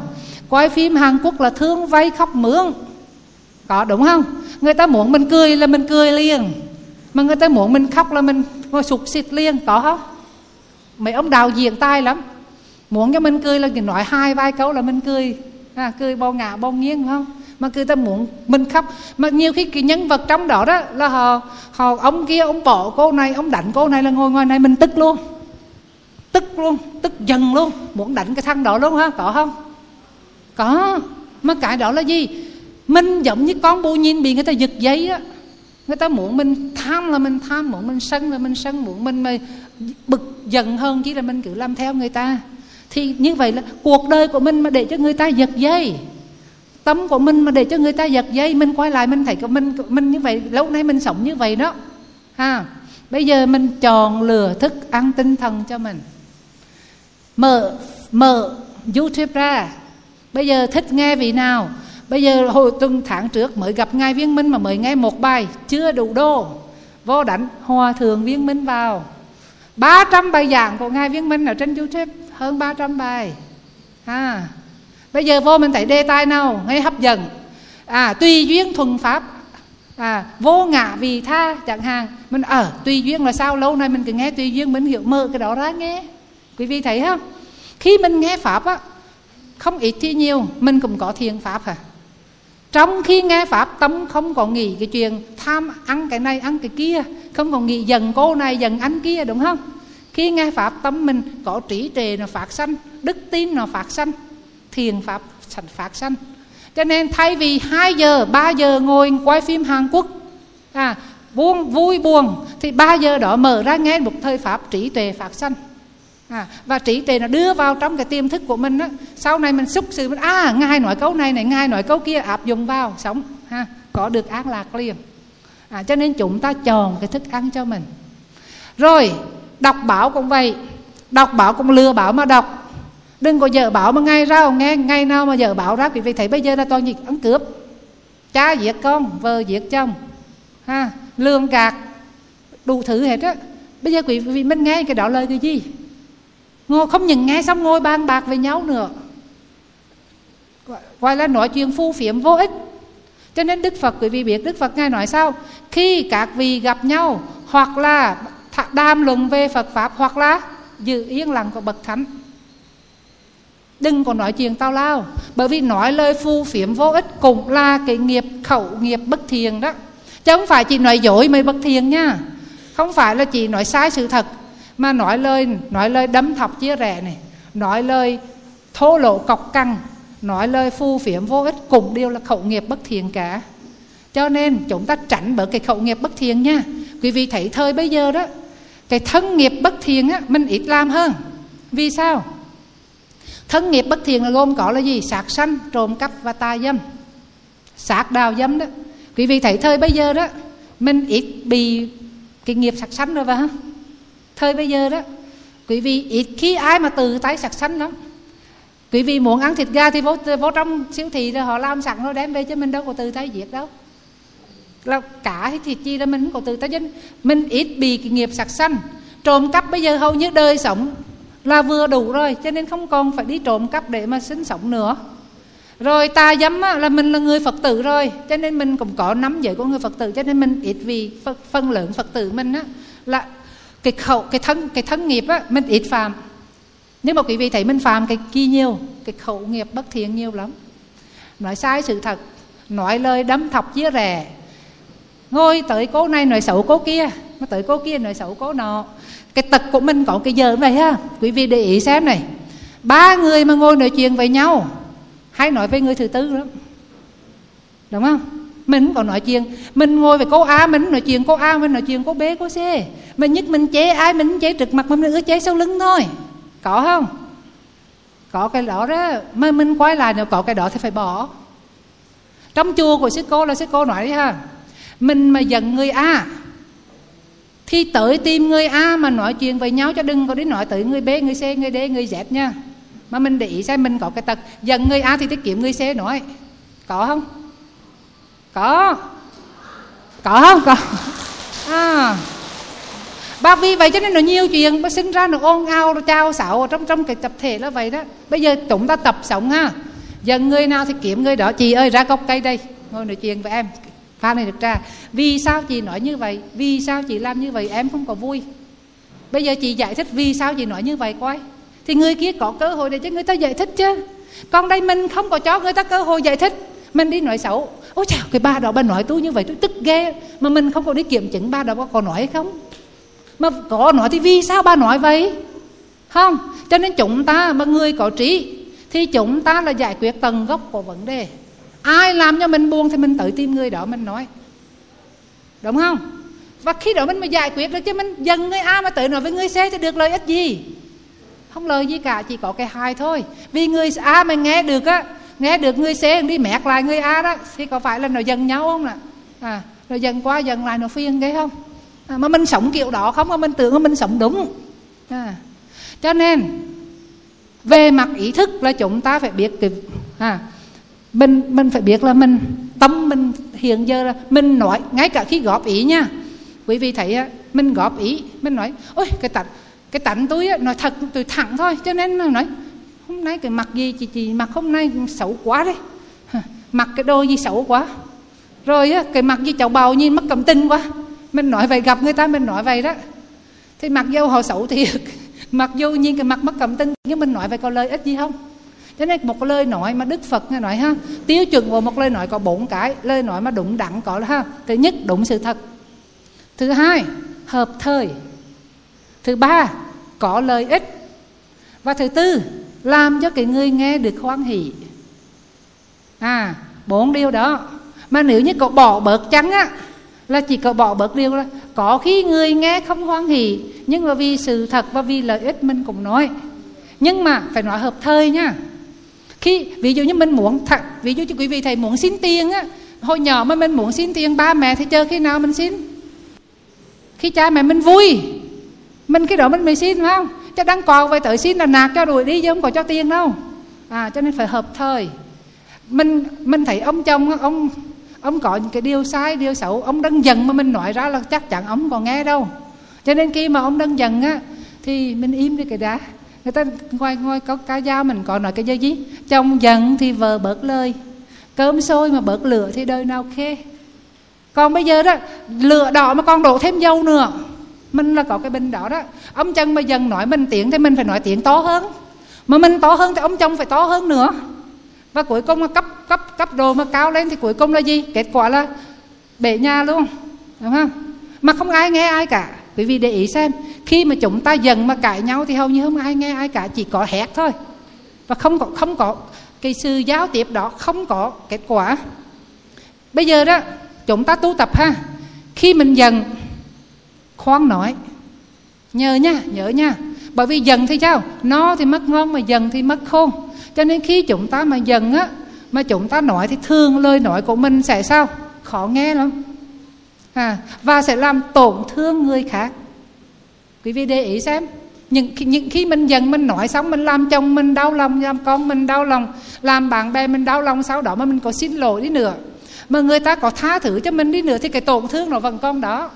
Coi phim hàn quốc là thương vay khóc mướn. Có đúng không? Người ta muốn mình cười là mình cười liền. Mà người ta muốn mình khóc là mình ngồi sụt xịt liền. Có không? Mấy ông đạo diễn tai lắm. Muốn cho mình cười là nói hai vài câu là mình cười. À, cười bao ngã bao nghiêng không? Mà người ta muốn mình khóc. Mà nhiều khi cái nhân vật trong đó đó là họ họ ông kia ông bỏ cô này ông đánh cô này là ngồi ngoài này mình tức luôn. Tức luôn tức dần luôn. Muốn đánh cái thằng đó luôn ha có không? Có, mà cái đó là gì? Mình giống như con bù nhìn bị người ta giật giấy á. Người ta muốn mình tham là mình tham, muốn mình sân là mình sân, muốn mình mà bực giận hơn chỉ là mình cứ làm theo người ta. Thì như vậy là cuộc đời của mình mà để cho người ta giật dây. Tâm của mình mà để cho người ta giật dây, mình quay lại mình thấy của mình mình như vậy, lâu nay mình sống như vậy đó. Ha. Bây giờ mình chọn lừa thức ăn tinh thần cho mình. Mở mở youtube ra bây giờ thích nghe vị nào? Bây giờ hồi tuần tháng trước mới gặp ngài viên minh mà mới nghe một bài chưa đủ đô. Vô đánh hòa thượng viên minh vào. 300 bài giảng của ngài viên minh ở trên youtube hơn 300 bài. À bây giờ vô mình thấy đề tài nào? Ngay hấp dẫn. À tùy duyên thuần pháp. À vô ngã vì tha chẳng hạn. Mình ở ờ, tùy duyên là sao? Lâu nay mình cứ nghe tùy duyên mình hiểu mơ cái đó ra nghe. Quý vị thấy không? Khi mình nghe pháp á không ít thì nhiều, mình cũng có thiền pháp à trong khi nghe pháp, tâm không còn nghĩ cái chuyện tham ăn cái này, ăn cái kia. Không còn nghĩ dần cô này dần anh kia, đúng không? Khi nghe pháp, tâm mình có trí trề nó phát sanh, đức tin nó phát sanh, thiền pháp sanh phát sanh. Cho nên thay vì 2 giờ 3 giờ ngồi quay phim Hàn Quốc à buông, vui buồn, thì 3 giờ đó mở ra nghe một thời pháp trí tuệ phát sanh à, và trí tuệ nó đưa vào trong cái tiềm thức của mình á. Sau này mình xúc sự mình à ngài nói câu này này ngài nói câu kia áp dụng vào sống ha có được an lạc liền. À, cho nên chúng ta chọn cái thức ăn cho mình. Rồi đọc báo cũng vậy. Đọc báo cũng lừa bảo mà đọc. Đừng có dở bảo mà ngay ra nghe. Ngay nào mà dở bảo ra quý vị thấy bây giờ là toàn gì ăn cướp. Cha giết con vợ giết chồng ha lương gạt đủ thứ hết á. Bây giờ quý vị mình nghe cái đó lời cái gì? Ngồi không những nghe xong ngồi bàn bạc với nhau nữa. Gọi là nói chuyện phu phiếm vô ích. Cho nên đức phật quý vị biết đức phật ngài nói sao? Khi các vị gặp nhau hoặc là đàm luận về phật pháp hoặc là giữ yên lặng của bậc thánh đừng có nói chuyện tao lao. Bởi vì nói lời phu phiếm vô ích cũng là cái nghiệp khẩu nghiệp bất thiền đó. Chứ không phải chỉ nói dối mới bất thiền nha. Không phải là chỉ nói sai sự thật mà nói lời nói lời đấm thọc chia rẽ này, nói lời thô lộ cọc cằn, nói lời phu phiếm vô ích cũng đều là khẩu nghiệp bất thiện cả. Cho nên chúng ta tránh bởi cái khẩu nghiệp bất thiện nha. Quý vị thấy thời bây giờ đó, cái thân nghiệp bất thiện á, mình ít làm hơn. Vì sao? Thân nghiệp bất thiện là gồm có là gì? Sát sanh, trộm cắp và tà dâm. Sát đào dâm đó. Quý vị thấy thời bây giờ đó, mình ít bị cái nghiệp sát sanh rồi phải không? Thời bây giờ đó quý vị ít khi ai mà từ tay sạch xanh lắm. Quý vị muốn ăn thịt gà thì vô, vô trong siêu thị rồi họ làm sẵn rồi đem về cho mình đâu có từ tay giết đâu. Là cả hay thịt chi là mình không có từ tay dân. Mình ít bị cái nghiệp sạch xanh trộm cắp bây giờ hầu như đời sống là vừa đủ rồi cho nên không còn phải đi trộm cắp để mà sinh sống nữa. Rồi ta dám á, là mình là người phật tử rồi cho nên mình cũng có nắm giới của người phật tử cho nên mình ít vì phân lượng phật tử mình á là cái khẩu, cái thân cái thân nghiệp á, mình ít phạm nhưng mà quý vị thấy mình phạm cái kia nhiều, cái khẩu nghiệp bất thiện nhiều lắm. Nói sai sự thật, nói lời đấm thọc chia rẻ ngồi tới cố này nói xấu cố kia, mà tới cố kia nói xấu cố nọ. Cái tật của mình có cái giờ vậy ha, quý vị để ý xem này. Ba người mà ngồi nói chuyện với nhau, hay nói với người thứ tư lắm. Đúng không? Mình còn nói chuyện mình ngồi với cô A mình nói chuyện cô A mình nói chuyện cô B, cô C. Mà nhất mình chế, ai mình chế trực mặt mình ưa chế sau lưng thôi. Có không? Có cái đó đó. Mà mình quay lại nếu có cái đó thì phải bỏ. Trong chùa của sư cô là sư cô nói ha, mình mà giận người A, thì tới tìm người A mà nói chuyện với nhau, cho đừng có đi nói tới người B, người C, người D, người Z nha. Mà mình để ý xem mình có cái tật, giận người A thì tiết kiệm, người C nói. Có không? Có. Có không? Có. À. Bà vì vậy cho nên là nhiều chuyện. Bà sinh ra nó ôn ao, rồi trao xạo Trong trong cái tập thể là vậy đó. Bây giờ chúng ta tập sống ha. Dần người nào thì kiếm người đó. Chị ơi ra gốc cây đây. Ngồi nói chuyện với em. Pha này được ra. Vì sao chị nói như vậy? Vì sao chị làm như vậy? Em không có vui. Bây giờ chị giải thích vì sao chị nói như vậy coi. Thì người kia có cơ hội để cho người ta giải thích chứ. Còn đây mình không có cho người ta cơ hội giải thích. Mình đi nói xấu. Ôi chào cái ba đó bà nói tôi như vậy tôi tức ghê. Mà mình không có đi kiểm chứng ba đó có còn nói hay không? Mà có nói thì vì sao bà nói vậy? Không, cho nên chúng ta mà người có trí thì chúng ta là giải quyết tầng gốc của vấn đề. Ai làm cho mình buồn thì mình tự tìm người đó mình nói. Đúng không? Và khi đó mình mới giải quyết được chứ mình dần người A mà tự nói với người C thì được lợi ích gì? Không lời gì cả, chỉ có cái hai thôi. Vì người A mà nghe được á nghe được người C đi mẹt lại người A đó. Thì có phải là nó dần nhau không nè? À rồi dần qua dần lại nó phiền cái không? À, mà mình sống kiểu đó không mà mình tưởng là mình sống đúng. À. cho nên về mặt ý thức là chúng ta phải biết cái à, mình mình phải biết là mình tâm mình hiện giờ là mình nói ngay cả khi góp ý nha. Quý vị thấy mình góp ý mình nói ôi cái tạnh cái tạnh tôi nói thật tôi thẳng thôi. Cho nên nói hôm nay cái mặt gì chị chị mặc hôm nay xấu quá đấy. Mặc cái đôi gì xấu quá. Rồi á, cái mặt gì chậu bầu nhìn mất cầm tinh quá. Mình nói vậy, gặp người ta mình nói vậy đó. Thì mặc dâu họ xấu thiệt mặc dù nhìn cái mặt mất cầm tinh nhưng mình nói vậy có lợi ích gì không? Cho nên một lời nói mà đức phật nghe nói ha, tiêu chuẩn của một lời nói có bốn cái, lời nói mà đúng đắn có là ha. Thứ nhất, đúng sự thật. Thứ hai, hợp thời. Thứ ba, có lợi ích. Và thứ tư làm cho cái người nghe được hoan hỷ. À bốn điều đó. Mà nếu như cậu bỏ bớt trắng á, là chỉ cậu bỏ bớt điều là có khi người nghe không hoan hỷ, nhưng mà vì sự thật và vì lợi ích mình cũng nói. Nhưng mà phải nói hợp thời nha. Khi, ví dụ như mình muốn thật ví dụ như quý vị thầy muốn xin tiền á, hồi nhỏ mà mình muốn xin tiền, ba mẹ thì chờ khi nào mình xin? Khi cha mẹ mình vui, mình cái đó mình mới xin phải không? Chứ đang còn vậy tới xin là nạt cho đuổi đi chứ không có cho tiền đâu. À cho nên phải hợp thời. Mình mình thấy ông chồng ông ông có những cái điều sai, điều xấu, ông đang giận mà mình nói ra là chắc chắn ông còn nghe đâu. Cho nên khi mà ông đang giận á, thì mình im đi cái đã. Người ta ngoài ngoài có cá dao mình còn nói cái gì gì chồng giận thì vợ bớt lời, cơm sôi mà bớt lửa thì đời nào khê. Còn bây giờ đó, lửa đỏ mà còn đổ thêm dầu nữa mình là có cái bình đó đó. Ông chân mà dần nói mình tiếng thì mình phải nói tiếng to hơn. Mà mình to hơn thì ông chồng phải to hơn nữa. Và cuối cùng mà cấp cấp cấp đồ mà cao lên thì cuối cùng là gì? Kết quả là bể nhà luôn. Đúng không? Mà không ai nghe ai cả. Quý vì để ý xem, khi mà chúng ta dần mà cãi nhau thì hầu như không ai nghe ai cả, chỉ có hét thôi. Và không có không có cái sự giao tiếp đó, không có kết quả. Bây giờ đó, chúng ta tu tập ha. Khi mình dần khoan nói. Nhớ nha nhớ nha. Bởi vì dần thì sao? Nó thì mất ngon mà dần thì mất khôn. Cho nên khi chúng ta mà dần á mà chúng ta nói thì thường lời nói của mình sẽ sao? Khó nghe lắm. À, và sẽ làm tổn thương người khác. Quý vị để ý xem. Những, những khi mình dần mình nói xong mình làm chồng mình đau lòng làm con mình đau lòng làm bạn bè mình đau lòng sau đó mà mình có xin lỗi đi nữa. Mà người ta có tha thứ cho mình đi nữa thì cái tổn thương nó vẫn còn đó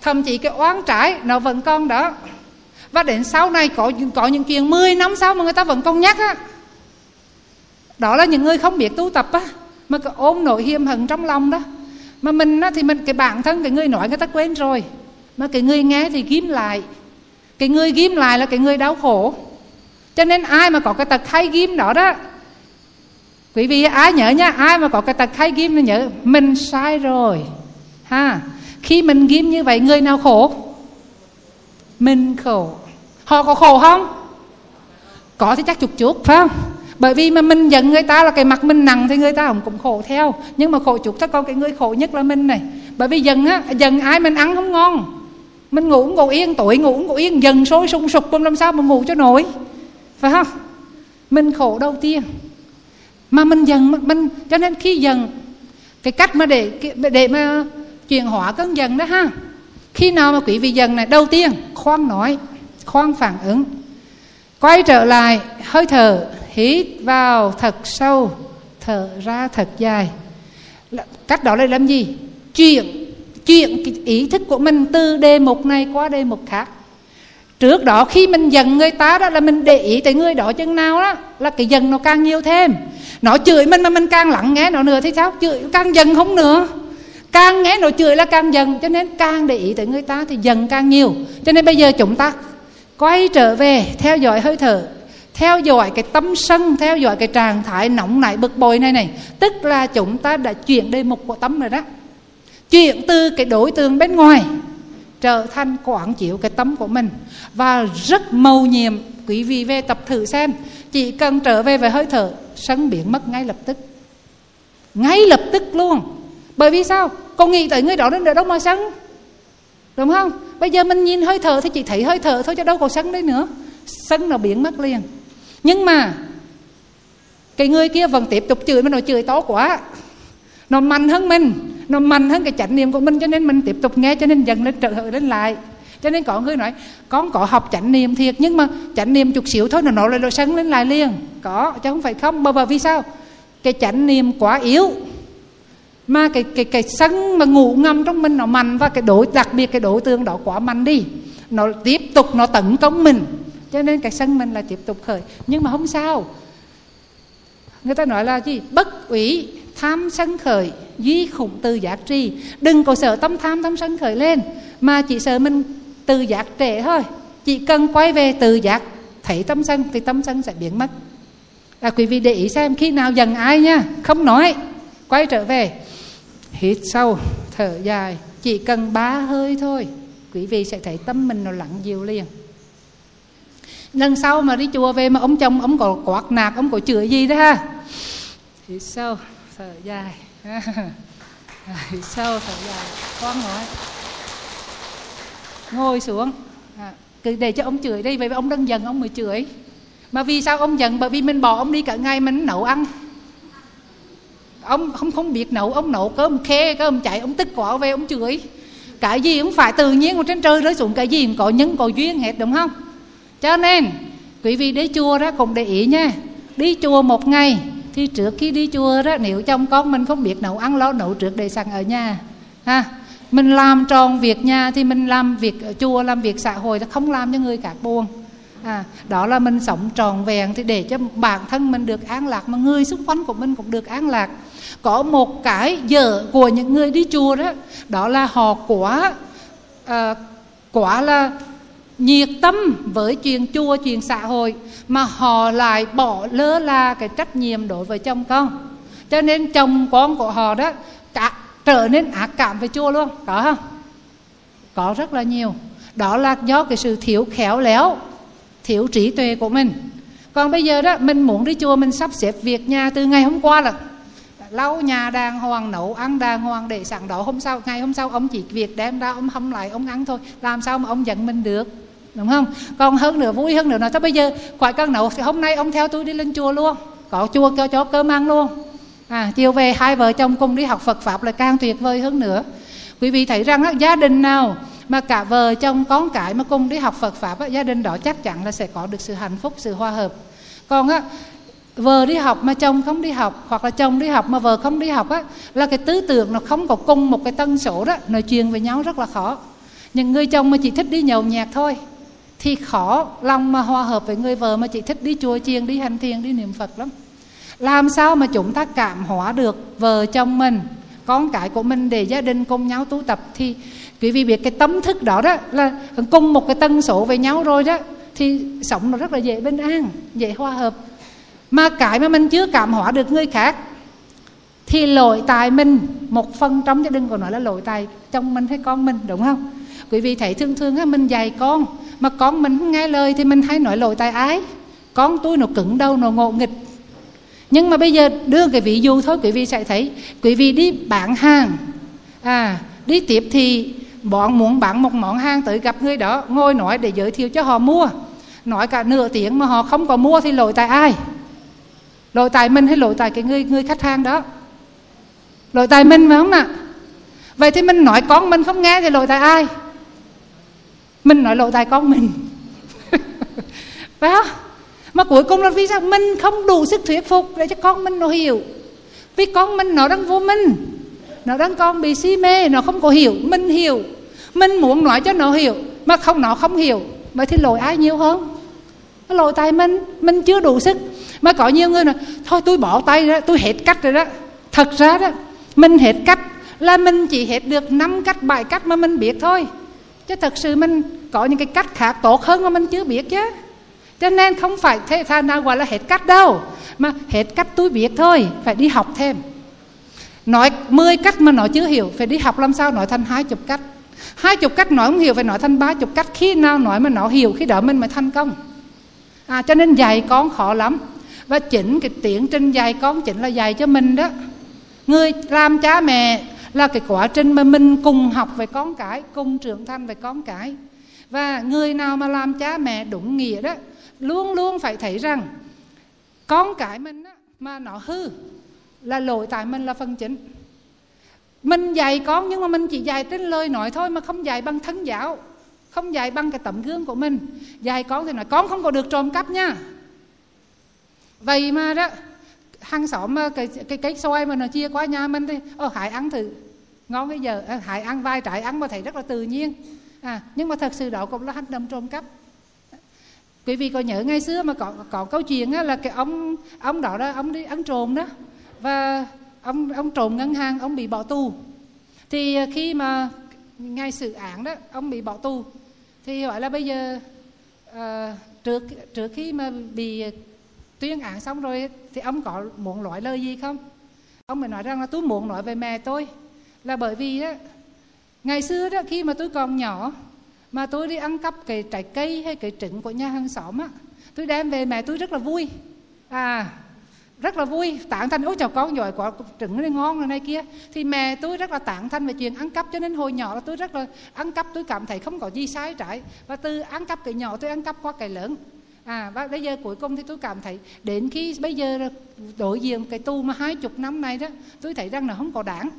thậm chí cái oán trái nó vẫn còn đó. Và đến sau này có có những chuyện 10 năm sau mà người ta vẫn còn nhắc á. Đó là những người không biết tu tập á mà cứ ôm nỗi hiềm hận trong lòng đó. Mà mình á, thì mình cái bản thân cái người nói người ta quên rồi. Mà cái người nghe thì ghim lại. Cái người ghim lại là cái người đau khổ. Cho nên ai mà có cái tật hay ghim đó đó quý vị ai nhớ nha ai mà có cái tật hay ghim nó nhớ mình sai rồi. Ha? Khi mình ghim như vậy, người nào khổ? Mình khổ. Họ có khổ không? Có thì chắc chục chút phải không? Bởi vì mà mình giận người ta là cái mặt mình nặng thì người ta cũng cũng khổ theo. Nhưng mà khổ chút chắc con cái người khổ nhất là mình này. Bởi vì giận á, giận ai mình ăn không ngon. Mình ngủ ngủ yên, tuổi ngủ ngủ yên dần sôi sung sục, làm sao mà ngủ cho nổi? Phải không? Mình khổ đầu tiên. Mà mình dần mình, cho nên khi dần cái cách mà để để mà chuyển hóa cơn dần đó ha. Khi nào mà quý vị dần này, đầu tiên, khoan nói, khoan phản ứng. Quay trở lại, hơi thở, hít vào thật sâu, thở ra thật dài. Cách đó là làm gì? Chuyển chuyển ý thức của mình từ đề mục này qua đề mục khác. Trước đó khi mình giận người ta đó, là mình để ý tới người đó chừng nào đó, là cái giận nó càng nhiều thêm. Nó chửi mình mà mình càng lắng nghe nó nữa thì sao? Chửi càng giận không nữa càng nghe nó chửi là càng giận, cho nên càng để ý tới người ta thì giận càng nhiều. Cho nên bây giờ chúng ta quay trở về, theo dõi hơi thở, theo dõi cái tâm sân, theo dõi cái trạng thái nóng nảy bực bội này này. Tức là chúng ta đã chuyển đề mục của tâm rồi đó. Chuyển từ cái đối tượng bên ngoài, trở thành quảng chiếu cái tâm của mình. Và rất mầu nhiệm, quý vị về tập thử xem. Chỉ cần trở về về hơi thở, sân biến mất ngay lập tức. Ngay lập tức luôn bởi vì sao? Con nghĩ tới người đó nên đâu mà sân đúng không? Bây giờ mình nhìn hơi thở thì chỉ thấy hơi thở thôi chứ đâu còn sân đấy nữa. Sân nó biến mất liền. Nhưng mà, cái người kia vẫn tiếp tục chửi mà nó chửi to quá. Nó mạnh hơn mình, nó mạnh hơn cái chánh niệm của mình, cho nên mình tiếp tục nghe, cho nên dần lên trở hợi lên lại. Cho nên có người nói, con có học chánh niệm thiệt, nhưng mà chánh niệm chút xíu thôi là nó lại nó sân lên lại liền. Có, chứ không phải không. Bởi vì sao? Cái chánh niệm quá yếu mà cái cái cái sân mà ngủ ngầm trong mình nó mạnh và cái đối đặc biệt cái đối tượng đó quá mạnh đi nó tiếp tục nó tấn công mình. Cho nên cái sân mình là tiếp tục khởi. Nhưng mà không sao. Người ta nói là gì? Bất ủy tham sân khởi duy khủng từ giác trì. Đừng có sợ tâm tham tâm sân khởi lên mà chỉ sợ mình từ giác trễ thôi. Chỉ cần quay về từ giác thấy tâm sân thì tâm sân sẽ biến mất. À, quý vị để ý xem khi nào dần ai nha. Không nói. Quay trở về hít sâu thở dài. Chỉ cần ba hơi thôi quý vị sẽ thấy tâm mình nó lặng dịu liền. Lần sau mà đi chùa về mà ông chồng ông có quạt nạt ông có chửi gì đó ha? Hít sâu thở dài. Hít sâu thở dài. Con nói. Ngồi xuống. À, cứ để cho ông chửi đi vậy ông đang giận ông mới chửi. Mà vì sao ông giận? Bởi vì mình bỏ ông đi cả ngày mình nấu ăn ông không không biết nấu, ông nấu cơm, khe cơm chạy ông tức quả về, ông chửi. Cái gì cũng phải tự nhiên ở trên trời rơi xuống, cái gì cũng có nhân, có duyên hết, đúng không? Cho nên, quý vị đi chùa đó cũng để ý nha. Đi chùa một ngày, thì trước khi đi chùa đó nếu chồng con mình không biết nấu ăn, lo nấu trước để sẵn ở nhà, ha? Mình làm tròn việc nhà thì mình làm việc ở chùa, làm việc xã hội, không làm cho người khác buồn à, đó là mình sống tròn vẹn thì để cho bản thân mình được an lạc mà người xung quanh của mình cũng được an lạc. Có một cái dở của những người đi chùa đó đó là họ quá à, quá là nhiệt tâm với chuyện chùa chuyện xã hội mà họ lại bỏ lơ là cái trách nhiệm đối với chồng con. Cho nên chồng con của họ đó cả trở nên ác cảm với chùa luôn có không? Có rất là nhiều. Đó là do cái sự thiếu khéo léo thiểu trí tuệ của mình. Còn bây giờ đó mình muốn đi chùa mình sắp xếp việc nhà từ ngày hôm qua là lau nhà đàng hoàng nấu ăn đàng hoàng để sẵn đó hôm sau ngày hôm sau ông chỉ việc đem ra ông hâm lại ông ăn thôi. Làm sao mà ông giận mình được? Đúng không? Còn hơn nữa vui hơn nữa nói tới bây giờ khỏi cần nấu thì hôm nay ông theo tôi đi lên chùa luôn. Có chùa cho cho cơm ăn luôn. À chiều về hai vợ chồng cùng đi học Phật pháp là càng tuyệt vời hơn nữa. Quý vị thấy rằng á, gia đình nào mà cả vợ chồng con cái mà cùng đi học Phật pháp á, gia đình đó chắc chắn là sẽ có được sự hạnh phúc sự hòa hợp. Còn á vợ đi học mà chồng không đi học hoặc là chồng đi học mà vợ không đi học á là cái tư tưởng nó không có cùng một cái tân số đó nói chuyện với nhau rất là khó. Những người chồng mà chỉ thích đi nhậu nhạc thôi thì khó lòng mà hòa hợp với người vợ mà chỉ thích đi chùa chiền đi hành thiền đi niệm phật lắm. Làm sao mà chúng ta cảm hóa được vợ chồng mình con cái của mình để gia đình cùng nhau tu tập thì quý vị biết cái tâm thức đó đó, là cùng một cái tân số với nhau rồi đó, thì sống nó rất là dễ bình an, dễ hòa hợp. Mà cái mà mình chưa cảm hóa được người khác, thì lỗi tại mình, một phần trong gia đình còn nói là lỗi tại trong mình hay con mình, đúng không? Quý vị thấy thương thương á, mình dạy con, mà con mình không nghe lời thì mình hay nói lỗi tại ái con tôi nó cứng đầu, nó ngộ nghịch. Nhưng mà bây giờ đưa cái ví dụ thôi, quý vị sẽ thấy, quý vị đi bán hàng à đi tiếp thì bọn muốn bán một món hàng tới gặp người đó, ngồi nói để giới thiệu cho họ mua. Nói cả nửa tiếng mà họ không có mua thì lỗi tại ai? Lỗi tại mình hay lỗi tại cái người người khách hàng đó? Lỗi tại mình phải không ạ vậy thì mình nói con mình không nghe thì lỗi tại ai? Mình nói lỗi tại con mình. Phải không? Mà cuối cùng là vì sao? Mình không đủ sức thuyết phục để cho con mình nó hiểu. Vì con mình nó đang vô minh nó đang còn bị si mê, nó không có hiểu. Mình hiểu. Mình muốn nói cho nó hiểu, mà không, nó không hiểu. Vậy thì lỗi ai nhiều hơn? Lỗi tại mình. Mình chưa đủ sức. Mà có nhiều người nói, thôi, tôi bỏ tay ra, tôi hết cách rồi đó. Thật ra đó, mình hết cách là mình chỉ hết được năm cách, bảy cách mà mình biết thôi. Chứ thật sự mình có những cái cách khác tốt hơn mà mình chưa biết chứ. Cho nên không phải thế, thà nào gọi là hết cách đâu, mà hết cách tôi biết thôi, phải đi học thêm nói 10 cách mà nó chưa hiểu. Phải đi học làm sao nói thành hai chục cách. Hai chục cách nói không hiểu phải nói thành ba chục cách. Khi nào nói mà nó hiểu khi đó mình mới thành công. À, cho nên dạy con khó lắm. Và chỉnh cái tiến trình dạy con chỉnh là dạy cho mình đó. Người làm cha mẹ là cái quá trình mà mình cùng học về con cái cùng trưởng thành về con cái. Và người nào mà làm cha mẹ đúng nghĩa đó luôn luôn phải thấy rằng con cái mình đó, mà nó hư là lỗi tại mình là phần chính. Mình dạy con nhưng mà mình chỉ dạy trên lời nói thôi mà không dạy bằng thân giáo không dạy bằng cái tấm gương của mình. Dạy con thì nói con không có được trộm cắp nha. Vậy mà đó hàng xóm cái cái cái xoay mà nó chia qua nhà mình thì ờ hãy ăn thử. Ngon bây giờ ờ, hãy ăn vai trái ăn mà thấy rất là tự nhiên. À nhưng mà thật sự đó cũng là hành động trộm cắp. Quý vị có nhớ ngày xưa mà có có câu chuyện á, là cái ông ông đó đó ông đi ăn trộm đó và ông ông trộm ngân hàng ông bị bỏ tù. Thì à, khi mà ngay sự án đó ông bị bỏ tù thì gọi là bây giờ à, trước trước khi mà bị tuyên án xong rồi thì ông có muốn nói lời gì không? Ông mới nói rằng là tôi muốn nói về mẹ tôi. Là bởi vì á ngày xưa đó khi mà tôi còn nhỏ mà tôi đi ăn cắp cái trái cây hay cái trứng của nhà hàng xóm á tôi đem về mẹ tôi rất là vui. À rất là vui. Tạng thanh ôi chào con giỏi quả trứng này ngon rồi này kia. Thì mẹ tôi rất là tạng thanh về chuyện ăn cắp, cho nên hồi nhỏ là tôi rất là ăn cắp, tôi cảm thấy không có gì sai trái. Và từ ăn cắp cái nhỏ tôi ăn cắp qua cái lớn. À và bây giờ cuối cùng thì tôi cảm thấy đến khi bây giờ đối diện cái tu mà hai chục năm này đó, tôi thấy rằng là không có đảng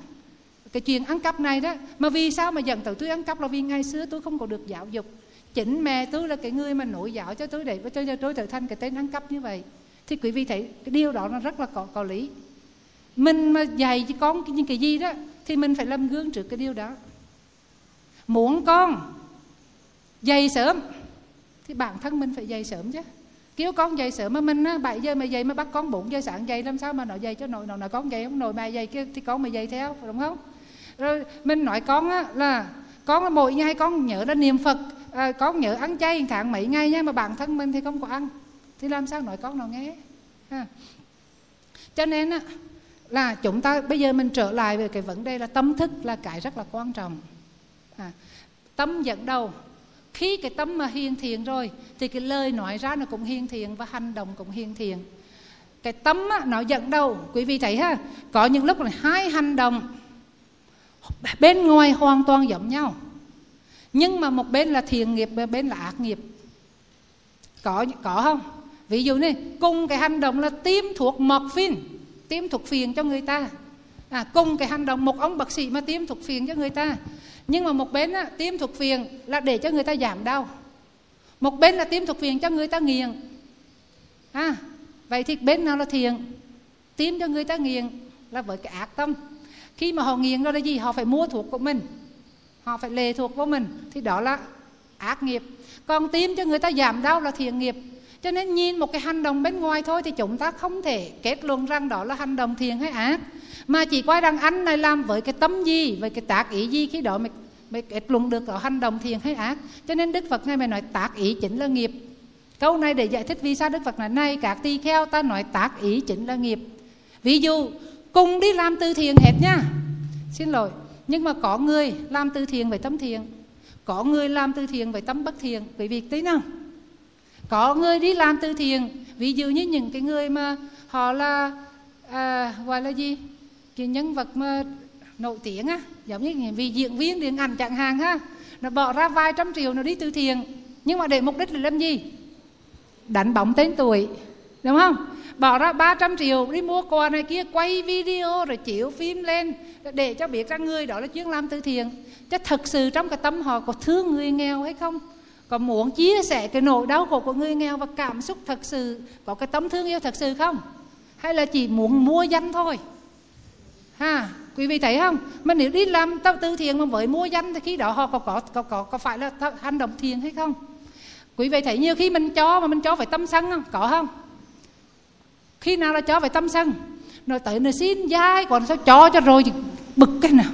cái chuyện ăn cắp này đó, mà vì sao mà dẫn tới tôi ăn cắp là vì ngày xưa tôi không có được giáo dục. Chính mẹ tôi là cái người mà nổi giáo cho tôi để cho tôi trở thành cái tên ăn cắp như vậy thì quý vị thấy cái điều đó nó rất là có, có lý. Mình mà dạy cho con những cái gì đó thì mình phải làm gương trước cái điều đó. Muốn con dạy sớm thì bản thân mình phải dạy sớm chứ. Kêu con dậy sớm mà mình á bảy giờ mà dậy mà bắt con 4 giờ sáng dậy làm sao mà nó dậy cho nội nội con dậy không? Nội mà dậy kia thì con mà dậy theo đúng không? Rồi mình nói con á là con là mỗi ngày con nhớ là niệm phật à, con nhớ ăn chay tháng mấy ngày nha mà bản thân mình thì không có ăn thì làm sao nói con nào nghe? Ha. cho nên á là chúng ta bây giờ mình trở lại về cái vấn đề là tâm thức là cái rất là quan trọng. À, tâm dẫn đầu. Khi cái tâm mà hiền thiện rồi thì cái lời nói ra nó cũng hiền thiện và hành động cũng hiền thiện. Cái tâm á, nó dẫn đầu. Quý vị thấy ha có những lúc là hai hành động bên ngoài hoàn toàn giống nhau. Nhưng mà một bên là thiện nghiệp và bên là ác nghiệp. Có có không? Ví dụ này cùng cái hành động là tiêm thuộc morphine tiêm thuốc phiền cho người ta. À, cùng cái hành động một ông bác sĩ mà tiêm thuốc phiền cho người ta. Nhưng mà một bên á, tiêm thuốc phiền là để cho người ta giảm đau. Một bên là tiêm thuốc phiền cho người ta nghiền à, vậy thì bên nào là thiện? Tiêm cho người ta nghiền là với cái ác tâm. Khi mà họ nghiền đó là gì? Họ phải mua thuốc của mình. Họ phải lệ thuộc của mình. Thì đó là ác nghiệp. Còn tiêm cho người ta giảm đau là thiện nghiệp cho nên nhìn một cái hành động bên ngoài thôi thì chúng ta không thể kết luận rằng đó là hành động thiện hay ác. Mà chỉ coi rằng anh này làm với cái tâm gì với cái tác ý gì khi đó mới, mới kết luận được đó hành động thiện hay ác. Cho nên đức phật ngài mới nói tác ý chính là nghiệp. Câu này để giải thích vì sao đức phật nói này các tỳ kheo ta nói tác ý chính là nghiệp. Ví dụ cùng đi làm từ thiện hết nha. Xin lỗi nhưng mà có người làm từ thiện với tâm thiện có người làm từ thiện với tâm bất thiện. Quý vị tí nào có người đi làm từ thiện. Ví dụ như những cái người mà họ là à, gọi là gì? Cái nhân vật mà nổi tiếng á giống như vì diễn viên điện ảnh chẳng hạn ha nó bỏ ra vài trăm triệu nó đi từ thiện. Nhưng mà để mục đích là làm gì? Đánh bóng tên tuổi đúng không? Bỏ ra 300 triệu đi mua quà này kia quay video rồi chiếu phim lên để cho biết rằng người đó là chuyên làm từ thiện. Chứ thật sự trong cái tâm họ có thương người nghèo hay không? Có muốn chia sẻ cái nỗi đau khổ của người nghèo và cảm xúc thật sự? Có cái tấm thương yêu thật sự không? Hay là chỉ muốn mua danh thôi? Ha quý vị thấy không? Mà nếu đi làm tâm tư thiện mà với mua danh thì khi đó họ có có có có, có phải là hành động thiện hay không? Quý vị thấy nhiều khi mình cho mà mình cho phải tâm sân không? Có không? Khi nào là cho phải tâm sân? Rồi tới nó xin dai còn sao cho cho rồi bực cái nào?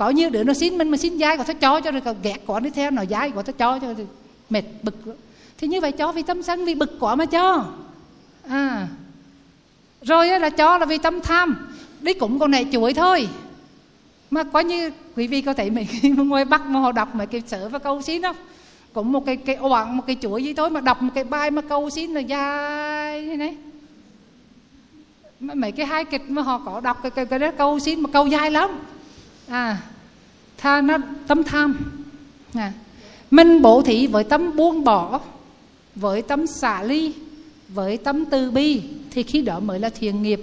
Có như đứa nó xin mình mà xin dai còn sao cho cho rồi còn ghét quá đi theo nó dai còn sao cho cho rồi mệt bực thì như vậy cho vì tâm sân vì bực quá mà cho. À. Rồi là cho là vì tâm tham. Đi cũng con này chuỗi thôi. Mà có như quý vị có thấy mấy cái ngoài bắc mà họ đọc mấy cái sở và câu xin không? Cũng một cái cái oảng một cái chuỗi gì thôi mà đọc một cái bài mà câu xin là dài thế này. Mấy cái hai kịch mà họ có đọc cái cái, cái đó câu xin mà câu dài lắm à tha nó tấm tham. À. mình bổ thí với tấm buông bỏ với tấm xả ly với tấm từ bi thì khi đó mới là thiền nghiệp.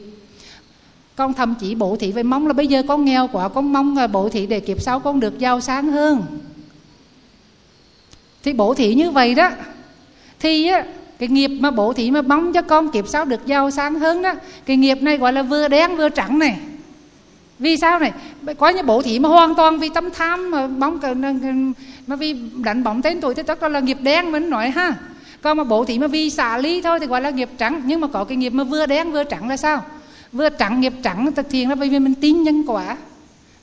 Con thậm chí bổ thị với mong là bây giờ con nghèo quá con mong là bổ thị để kiếp sau con được giàu sáng hơn. Thì bổ thị như vậy đó thì á, cái nghiệp mà bổ thị mà mong cho con kiếp sau được giàu sáng hơn đó cái nghiệp này gọi là vừa đen vừa trắng này vì sao này? Có những bộ thị mà hoàn toàn vì tâm tham mà bóng mà vì đánh bóng tên tuổi thì tất là nghiệp đen mình nói ha. Còn mà bộ thị mà vì xả ly thôi thì gọi là nghiệp trắng. Nhưng mà có cái nghiệp mà vừa đen vừa trắng là sao? Vừa trắng, nghiệp trắng thực thiện là bởi vì mình tin nhân quả.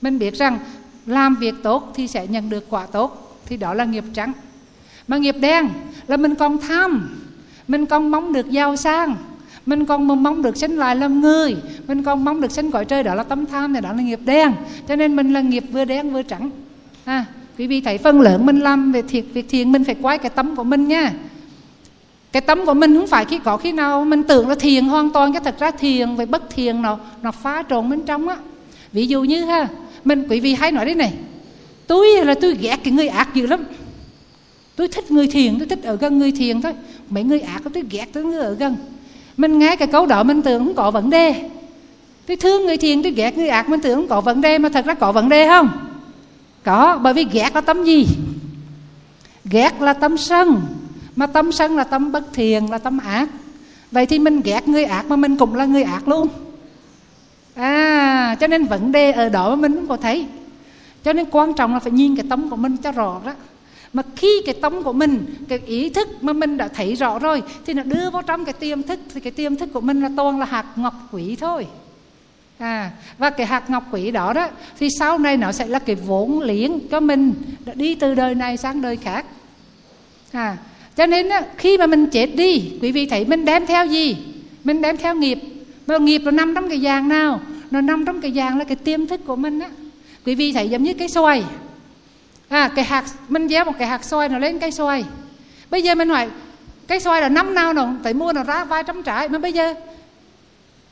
Mình biết rằng làm việc tốt thì sẽ nhận được quả tốt, thì đó là nghiệp trắng. Mà nghiệp đen là mình còn tham, mình còn mong được giàu sang mình còn mong được sinh lại làm người. Mình còn mong được sinh cõi trời đó là tâm tham thì đó là nghiệp đen. Cho nên mình là nghiệp vừa đen vừa trắng. À, quý vị thấy phần lớn mình làm về thiệt việc thiện mình phải quay cái tấm của mình nha. Cái tâm của mình không phải khi có khi nào mình tưởng là thiền hoàn toàn cái thật ra thiền với bất thiền nó nó phá trộn bên trong á. Ví dụ như ha mình quý vị hay nói đấy này tôi là tôi ghét cái người ác dữ lắm. Tôi thích người thiền tôi thích ở gần người thiền thôi. Mấy người ác tôi ghét tôi người ở gần mình nghe cái câu đó, mình tưởng không có vấn đề. Tôi thương người thiện, tôi ghét người ác, mình tưởng không có vấn đề, mà thật ra có vấn đề không? Có, bởi vì ghét là tâm gì? Ghét là tâm sân. Mà tâm sân là tâm bất thiền là tâm ác. Vậy thì mình ghét người ác mà mình cũng là người ác luôn. À cho nên vấn đề ở đó mà mình cũng có thấy. Cho nên quan trọng là phải nhìn cái tâm của mình cho rõ đó mà khi cái tâm của mình cái ý thức mà mình đã thấy rõ rồi thì nó đưa vào trong cái tiềm thức thì cái tiềm thức của mình là toàn là hạt ngọc quỷ thôi. À và cái hạt ngọc quỷ đó đó thì sau này nó sẽ là cái vốn liếng cho mình đi từ đời này sang đời khác. À cho nên đó, khi mà mình chết đi quý vị thấy mình đem theo gì? Mình đem theo nghiệp. Mà nghiệp nó nằm trong cái vàng nào? Nó nằm trong cái vàng là cái tiềm thức của mình á. Quý vị thấy giống như cái xoài à cái hạt mình gieo một cái hạt xoài nó lên cây xoài. Bây giờ mình hỏi, cây xoài là năm nào nó phải mua nó ra vài trăm trái. Mà bây giờ,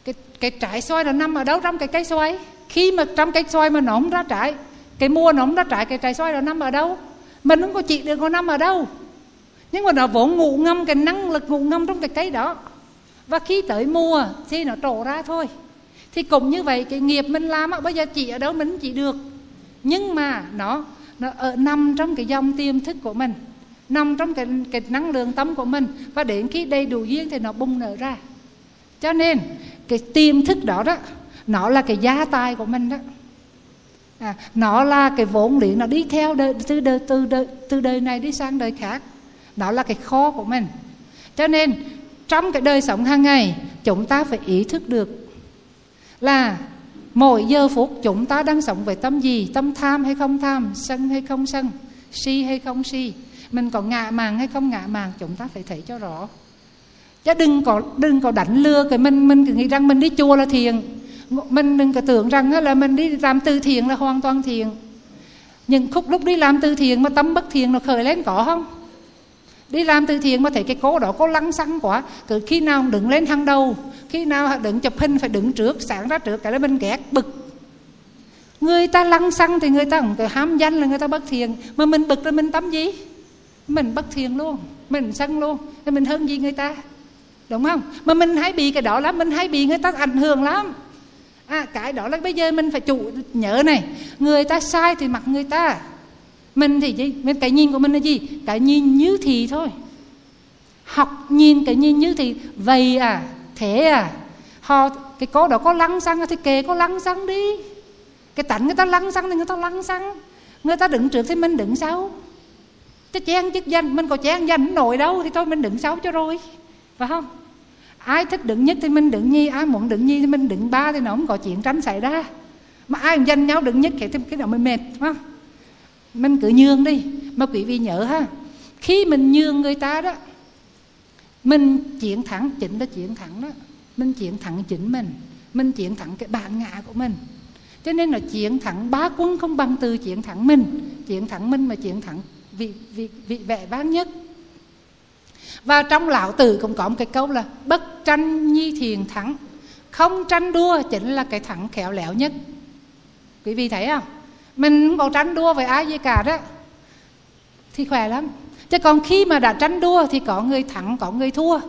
cái cái trái xoài nó nằm ở đâu trong cái cây xoài? Khi mà trong cây xoài mà nó không ra trái, cái mua nó không ra trái, cái trái xoài nó nằm ở đâu? Mình không có chỉ được nó nằm ở đâu. Nhưng mà nó vốn ngủ ngâm, cái năng lực ngủ ngâm trong cái cây đó. Và khi tới mùa thì nó trổ ra thôi. Thì cũng như vậy, cái nghiệp mình làm bây giờ chỉ ở đâu mình chỉ được. Nhưng mà nó nó ở nằm trong cái dòng tiềm thức của mình nằm trong cái cái năng lượng tâm của mình. Và đến khi đầy đủ duyên thì nó bung nở ra. Cho nên cái tiềm thức đó đó nó là cái gia tài của mình đó. À, nó là cái vốn liếng nó đi theo đời, từ đời từ đời từ đời này đi sang đời khác. Đó là cái kho của mình. Cho nên trong cái đời sống hàng ngày chúng ta phải ý thức được là mỗi giờ phút chúng ta đang sống với tâm gì? Tâm tham hay không tham? Sân hay không sân? Si hay không si? Mình có ngạ màng hay không ngạ màng chúng ta phải thấy cho rõ. Chứ đừng có đừng có đánh lừa cái mình. Mình nghĩ rằng mình đi chùa là thiền mình đừng có tưởng rằng là mình đi làm từ thiện là hoàn toàn thiền nhưng khúc lúc đi làm từ thiện mà tâm bất thiền, nó khởi lên có không? Đi làm từ thiện mà thấy cái cô đó có lăng xăng quá. Cứ khi nào đứng lên hàng đầu, khi nào đứng chụp hình phải đứng trước, sáng ra trước, cái là mình ghét, bực. Người ta lăng xăng thì người ta cũng cứ ham danh là người ta bất thiện. Mà mình bực rồi mình tâm gì? Mình bất thiện luôn, mình sân luôn. Thì mình hơn gì người ta? Đúng không? Mà mình hay bị cái đó lắm, mình hay bị người ta ảnh hưởng lắm. À cái đó là bây giờ mình phải chủ nhớ này. Người ta sai thì mặc người ta mình thì gì? Mình cái nhìn của mình là gì? Cái nhìn như thì thôi. Học nhìn cái nhìn như thì vậy à? Thế à? Họ, cái cô đó có lăng xăng thì kề có lăng xăng đi. Cái tánh người ta lăng xăng thì người ta lăng xăng. Người ta đứng trước thì mình đứng sau. Chứ chen chức danh, mình có chen danh nổi đâu thì thôi, mình đứng sau cho rồi. Phải không? Ai thích đứng nhất thì mình đứng nhi ai muốn đứng nhi thì mình đứng ba thì nó không có chuyện tranh xảy ra. Mà ai giành nhau đứng nhất thì cái nào mới mệt, phải không? Mình cứ nhường đi. Mà quý vị nhớ ha, khi mình nhường người ta đó, mình chiến thắng chính là chiến thắng đó. Mình chiến thắng chính mình mình chiến thắng cái bản ngã của mình. Cho nên là chiến thắng bá quân không bằng từ chiến thắng mình. Chiến thắng mình mà chiến thắng vị vị vị vẻ vang nhất. Và trong lão tử cũng có một cái câu là bất tranh nhi thiền thắng, không tranh đua chính là cái thắng khéo léo nhất. Quý vị thấy không? Mình không còn tranh đua với ai gì cả đó. Thì khỏe lắm. Chứ còn khi mà đã tranh đua thì có người thắng, có người thua.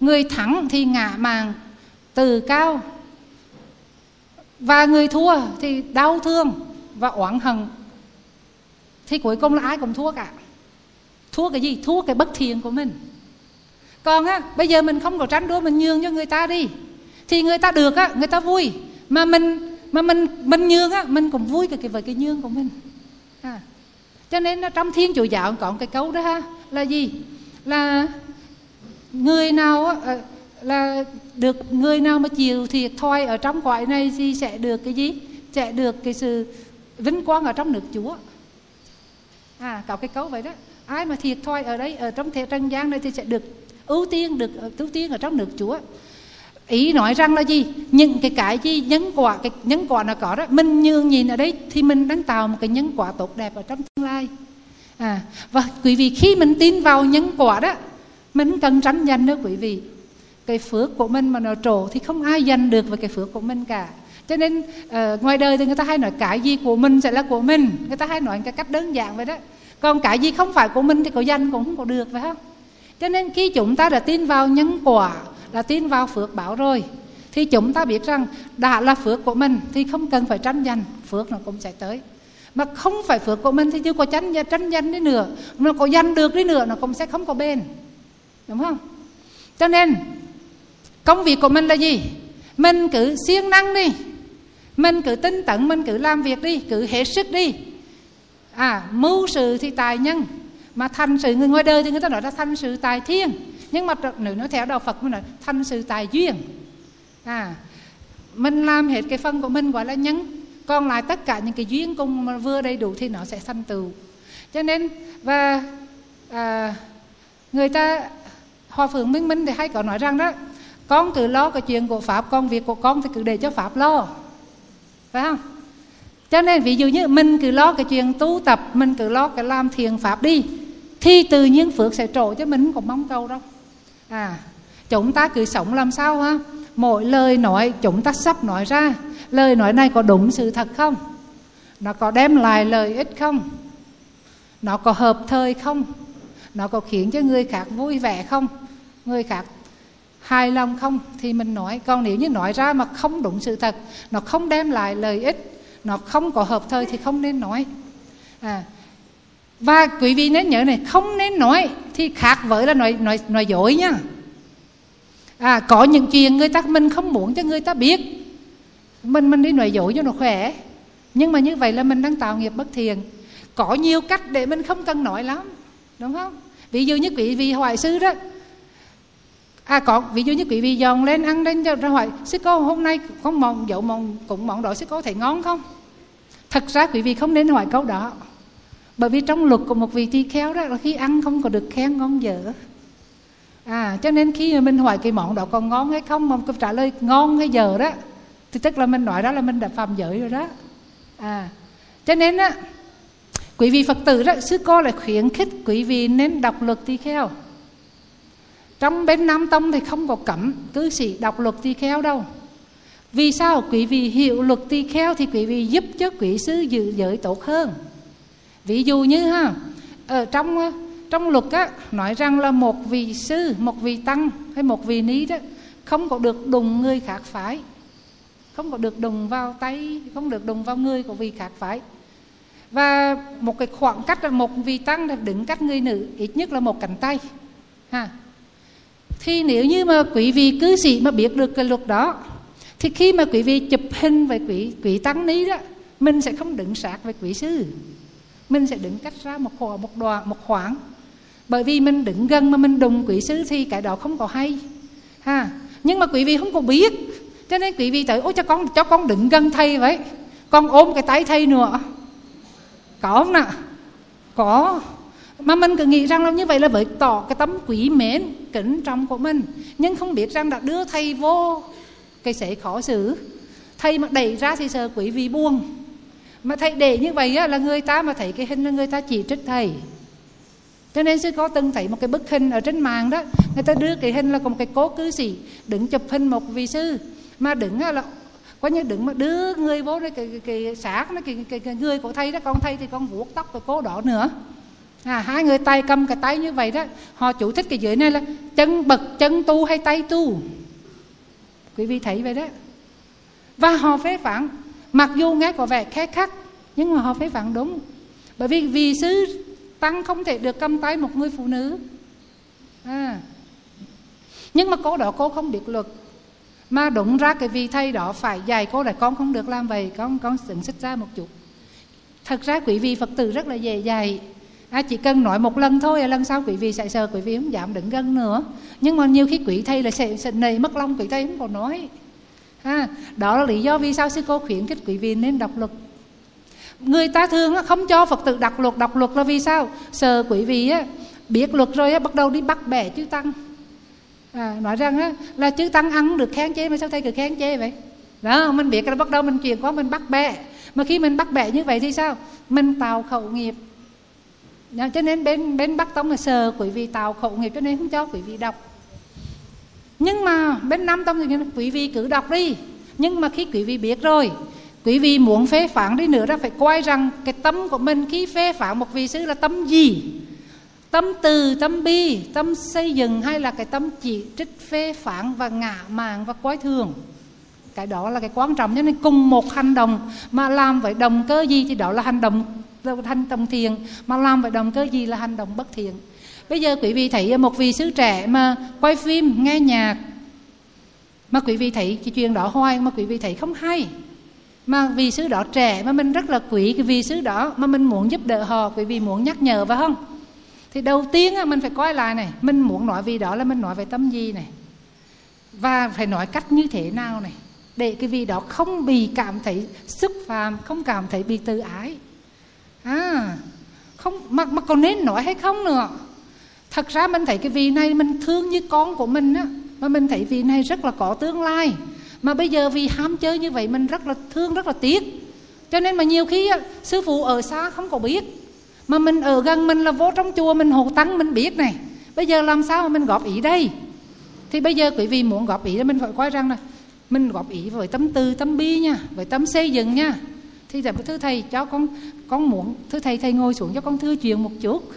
Người thắng thì ngã màng từ cao. Và người thua thì đau thương và oán hận. Thì cuối cùng là ai cũng thua cả. Thua cái gì? Thua cái bất thiện của mình. Còn á, bây giờ mình không có tranh đua, mình nhường cho người ta đi. Thì người ta được á, người ta vui. Mà mình mà mình mình nhường á, mình cũng vui cái cái với cái nhường của mình. À. cho nên trong thiên chủ giáo còn cái câu đó ha, là gì? Là người nào á ờ, là được người nào mà chịu thiệt thòi ở trong cõi này thì sẽ được cái gì? Sẽ được cái sự vinh quang ở trong nước chúa. À có cái câu vậy đó. Ai mà thiệt thòi ở đây, ở trong thế, trần gian này thì sẽ được ưu tiên, được ưu tiên ở trong nước chúa ý nói rằng là gì? Những cái cái gì nhân quả cái nhân quả nó có đó mình nhường nhìn ở đây thì mình đang tạo một cái nhân quả tốt đẹp ở trong tương lai. À và quý vị khi mình tin vào nhân quả đó mình cần tránh danh nữa quý vị. Cái phước của mình mà nó trổ thì không ai giành được về cái phước của mình cả. Cho nên uh, ngoài đời thì người ta hay nói cái gì của mình sẽ là của mình. Người ta hay nói cái cách đơn giản vậy đó. Còn cái gì không phải của mình thì có danh cũng không có được phải không? Cho nên khi chúng ta đã tin vào nhân quả là tin vào phước báo rồi. Thì chúng ta biết rằng đã là phước của mình thì không cần phải tranh giành, phước nó cũng sẽ tới. Mà không phải phước của mình thì chưa có tranh tranh giành đi nữa nó có danh được đi nữa nó cũng sẽ không có bền. Đúng không? Cho nên, công việc của mình là gì? Mình cứ siêng năng đi. Mình cứ tinh tấn, mình cứ làm việc đi, cứ hết sức đi. À mưu sự thì tài nhân, mà thành sự người ngoài đời thì người ta nói là thành sự tài thiên nhưng mà nếu nó theo đạo Phật mới nói thành sự tài duyên. À mình làm hết cái phân của mình gọi là nhân. Còn lại tất cả những cái duyên cùng mà vừa đầy đủ thì nó sẽ sanh tựu. Cho nên và à, người ta hòa phượng minh minh thì hay có nói rằng đó con cứ lo cái chuyện của pháp con việc của con thì cứ để cho pháp lo. Phải không? Cho nên ví dụ như mình cứ lo cái chuyện tu tập mình cứ lo cái làm thiền pháp đi thì tự nhiên phước sẽ trổ cho mình không mong cầu đâu à chúng ta cứ sống làm sao ha? Mỗi lời nói, chúng ta sắp nói ra. Lời nói này có đúng sự thật không? Nó có đem lại lợi ích không? Nó có hợp thời không? Nó có khiến cho người khác vui vẻ không? Người khác hài lòng không? Thì mình nói. Còn nếu như nói ra mà không đúng sự thật, nó không đem lại lợi ích, nó không có hợp thời thì không nên nói. À và quý vị nên nhớ này, không nên nói thì khác với là nói nói nói dối nha. À có những chuyện người ta, mình không muốn cho người ta biết. Mình mình đi nói dối cho nó khỏe. Nhưng mà như vậy là mình đang tạo nghiệp bất thiện. Có nhiều cách để mình không cần nói lắm, đúng không? Ví dụ như quý vị hoại sư đó. À có, ví dụ như quý vị dọn lên ăn lên cho ra hỏi, sư cô, hôm nay con mòn dậu mòn cũng mong đổi sư cô thấy ngon không? Thật ra quý vị không nên hỏi câu đó bởi vì trong luật của một vị tỳ kheo đó là khi ăn không có được khen ngon dở. À cho nên khi mà mình hỏi cái món đó còn ngon hay không, mà câu trả lời ngon hay dở đó, thì tức là mình nói đó là mình đã phạm giới rồi đó. À cho nên á, quý vị phật tử đó, sư cô lại khuyến khích quý vị nên đọc luật tỳ kheo trong bên nam tông thì không có cấm cư sĩ đọc luật tỳ kheo đâu. Vì sao quý vị hiểu luật tỳ kheo thì quý vị giúp cho quý sư giữ giới tốt hơn? Ví dụ như ha, ở trong ờ, trong luật á, nói rằng là một vị sư, một vị tăng hay một vị ní đó, không có được đụng người khác phái, không có được đụng vào tay, không được đụng vào người của vị khác phái. Và một cái khoảng cách là một vị tăng là đứng cách người nữ ít nhất là một cánh tay, ha. Thì nếu như mà quý vị cư sĩ mà biết được cái luật đó, thì khi mà quý vị chụp hình về quý quý tăng ní đó, mình sẽ không đứng sát với quý sư mình sẽ đứng cách ra một khoảng, một đoạn, một khoảng. Bởi vì mình đứng gần mà mình đụng quỷ sứ thì cái đó không có hay. Ha. Nhưng mà quý vị không có biết. Cho nên quý vị tới ôi, cho con cho con đứng gần thầy vậy. Con ôm cái tay thầy nữa. Có không nào? Có. Mà mình cứ nghĩ rằng là như vậy là với tỏ cái tấm quý mến, kính trọng của mình. Nhưng không biết rằng đã đưa thầy vô cái sẽ khó xử. Thầy mà đẩy ra thì sợ quý vị buông mà thầy để như vậy á, là người ta mà thấy cái hình là người ta chỉ trích thầy. Cho nên sư có từng thấy một cái bức hình ở trên mạng đó người ta đưa cái hình là một cái cố cư sĩ đứng chụp hình một vị sư. Mà đứng là có như đứng mà đưa người vô đây cái, cái, cái xác nó cái, cái, cái người của thầy đó con thầy thì con vuốt tóc của cố đó nữa. À, hai người tay cầm cái tay như vậy đó họ chủ thích cái dưới này là chân bậc chân tu hay tay tu? Quý vị thấy vậy đó. Và họ phê phán mặc dù nghe có vẻ khé khắc nhưng mà họ phải phản đúng. Bởi vì vì sư tăng không thể được cầm tay một người phụ nữ. À. nhưng mà cô đó cô không biết luật. Mà đúng ra cái vị thầy đó phải dạy cô là con không được làm vậy con con dựng xích ra một chút. Thật ra quý vị phật tử rất là dễ dạy. À, chỉ cần nói một lần thôi lần sau quý vị sẽ sợ quý vị không dám đứng gần nữa. Nhưng mà nhiều khi quý thầy là sẽ, sẽ nầy mất lòng quý thầy không còn nói ha đó là lý do vì sao sư cô khuyến khích quý vị nên đọc luật. Người ta thường không cho phật tử đọc luật đọc luật là vì sao? Sợ quý vị á, biết luật rồi á, bắt đầu đi bắt bẻ chư tăng. À, nói rằng á, là chư tăng ăn được khen chê mà sao thầy cứ khen chê vậy? Đó mình biết là bắt đầu mình chuyện qua mình bắt bẻ. Mà khi mình bắt bẻ như vậy thì sao? Mình tạo khẩu nghiệp. Đó, cho nên bên bên bắc tông là sờ quý vị tạo khẩu nghiệp cho nên không cho quý vị đọc nhưng mà bên nam tông thì quý vị cứ đọc đi. Nhưng mà khi quý vị biết rồi, quý vị muốn phê phán đi nữa ra phải coi rằng cái tâm của mình khi phê phán một vị sư là tâm gì? Tâm từ, tâm bi, tâm xây dựng hay là cái tâm chỉ trích, phê phán và ngạ mạn và quái thường? Cái đó là cái quan trọng, cho nên cùng một hành động mà làm với động cơ gì thì đó là hành động hành động thiện, mà làm với động cơ gì là hành động bất thiện bây giờ quý vị thấy một vị sứ trẻ mà quay phim nghe nhạc mà quý vị thấy cái chuyện đó hoài mà quý vị thấy không hay. Mà vì sứ đó trẻ mà mình rất là quý cái vị sứ đó mà mình muốn giúp đỡ họ quý vị muốn nhắc nhở phải không? Thì đầu tiên mình phải coi lại này mình muốn nói vì đó là mình nói về tâm gì này và phải nói cách như thế nào này để cái vị đó không bị cảm thấy xúc phạm không cảm thấy bị tự ái. À không mà, mà còn nên nói hay không nữa? Thật ra mình thấy cái vị này mình thương như con của mình á. Mà mình thấy vị này rất là có tương lai. Mà bây giờ vì ham chơi như vậy mình rất là thương rất là tiếc. Cho nên mà nhiều khi á, sư phụ ở xa không có biết. Mà mình ở gần mình là vô trong chùa mình hộ tăng mình biết này. Bây giờ làm sao mà mình góp ý đây? Thì bây giờ quý vị muốn góp ý thì mình phải coi rằng là mình góp ý với tâm tư tâm bi nha với tâm xây dựng nha. Thì thưa thầy cho con con muốn thưa thầy thầy ngồi xuống cho con thưa chuyện một chút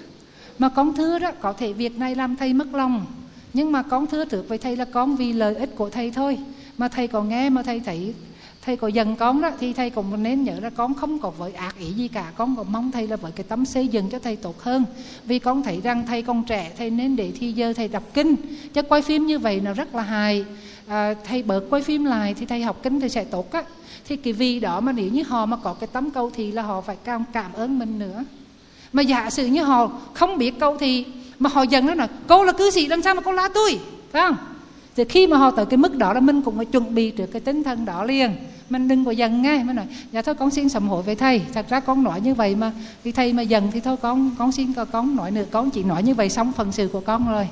mà con thưa đó có thể việc này làm thầy mất lòng. Nhưng mà con thưa trước với thầy là con vì lợi ích của thầy thôi. Mà thầy còn nghe mà thầy thấy thầy có dần con đó thì thầy cũng nên nhớ là con không có với ác ý gì cả. Con còn mong thầy là với cái tấm xây dựng cho thầy tốt hơn. Vì con thấy rằng thầy còn trẻ thầy nên để thi giờ thầy đọc kinh. Chứ quay phim như vậy nó rất là hài. À, thầy bớt quay phim lại thì thầy học kinh thì sẽ tốt á. Thì cái vì đó mà nếu như họ mà có cái tấm câu thì là họ phải cảm ơn mình nữa mà giả sử như họ không biết câu thì mà họ dần nó là cô là cư sĩ, làm sao mà cô la tôi? Phải không? Thì khi mà họ tới cái mức đó là mình cũng phải chuẩn bị được cái tinh thần đó liền. Mình đừng có dần nghe mới nói dạ thôi, con xin sám hối với thầy. Thật ra con nói như vậy mà thì thầy mà dần thì thôi, con con xin con nói nữa. Con chỉ nói như vậy xong phần sự của con rồi.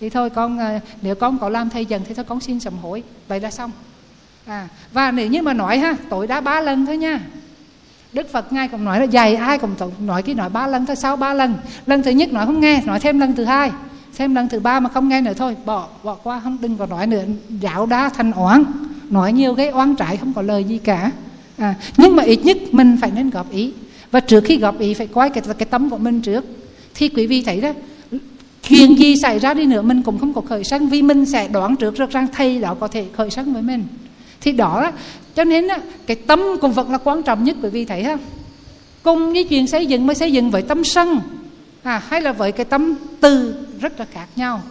Thì thôi, con à, nếu con có làm thầy dần thì thôi, con xin sám hối. Vậy là xong. À và nếu như mà nói ha tội đã ba lần thôi nha. Đức Phật ngài cũng nói là dày ai cũng nói cái nói ba lần thôi sau ba lần. Lần thứ nhất nói không nghe nói thêm lần thứ hai. Thêm lần thứ ba mà không nghe nữa thôi. Bỏ bỏ qua không đừng có nói nữa. Dạo đá thành oán nói nhiều cái oán trái không có lời gì cả. À, nhưng mà ít nhất mình phải nên góp ý. Và trước khi góp ý phải coi cái cái tấm của mình trước. Thì quý vị thấy đó chuyện gì xảy ra đi nữa mình cũng không có khởi sân vì mình sẽ đoán trước được rằng thầy đó có thể khởi sân với mình. Thì đó cho nên á cái tâm của vật là quan trọng nhất bởi vì thấy ha cùng với chuyện xây dựng mới xây dựng với tâm sân à, hay là với cái tâm từ rất là khác nhau.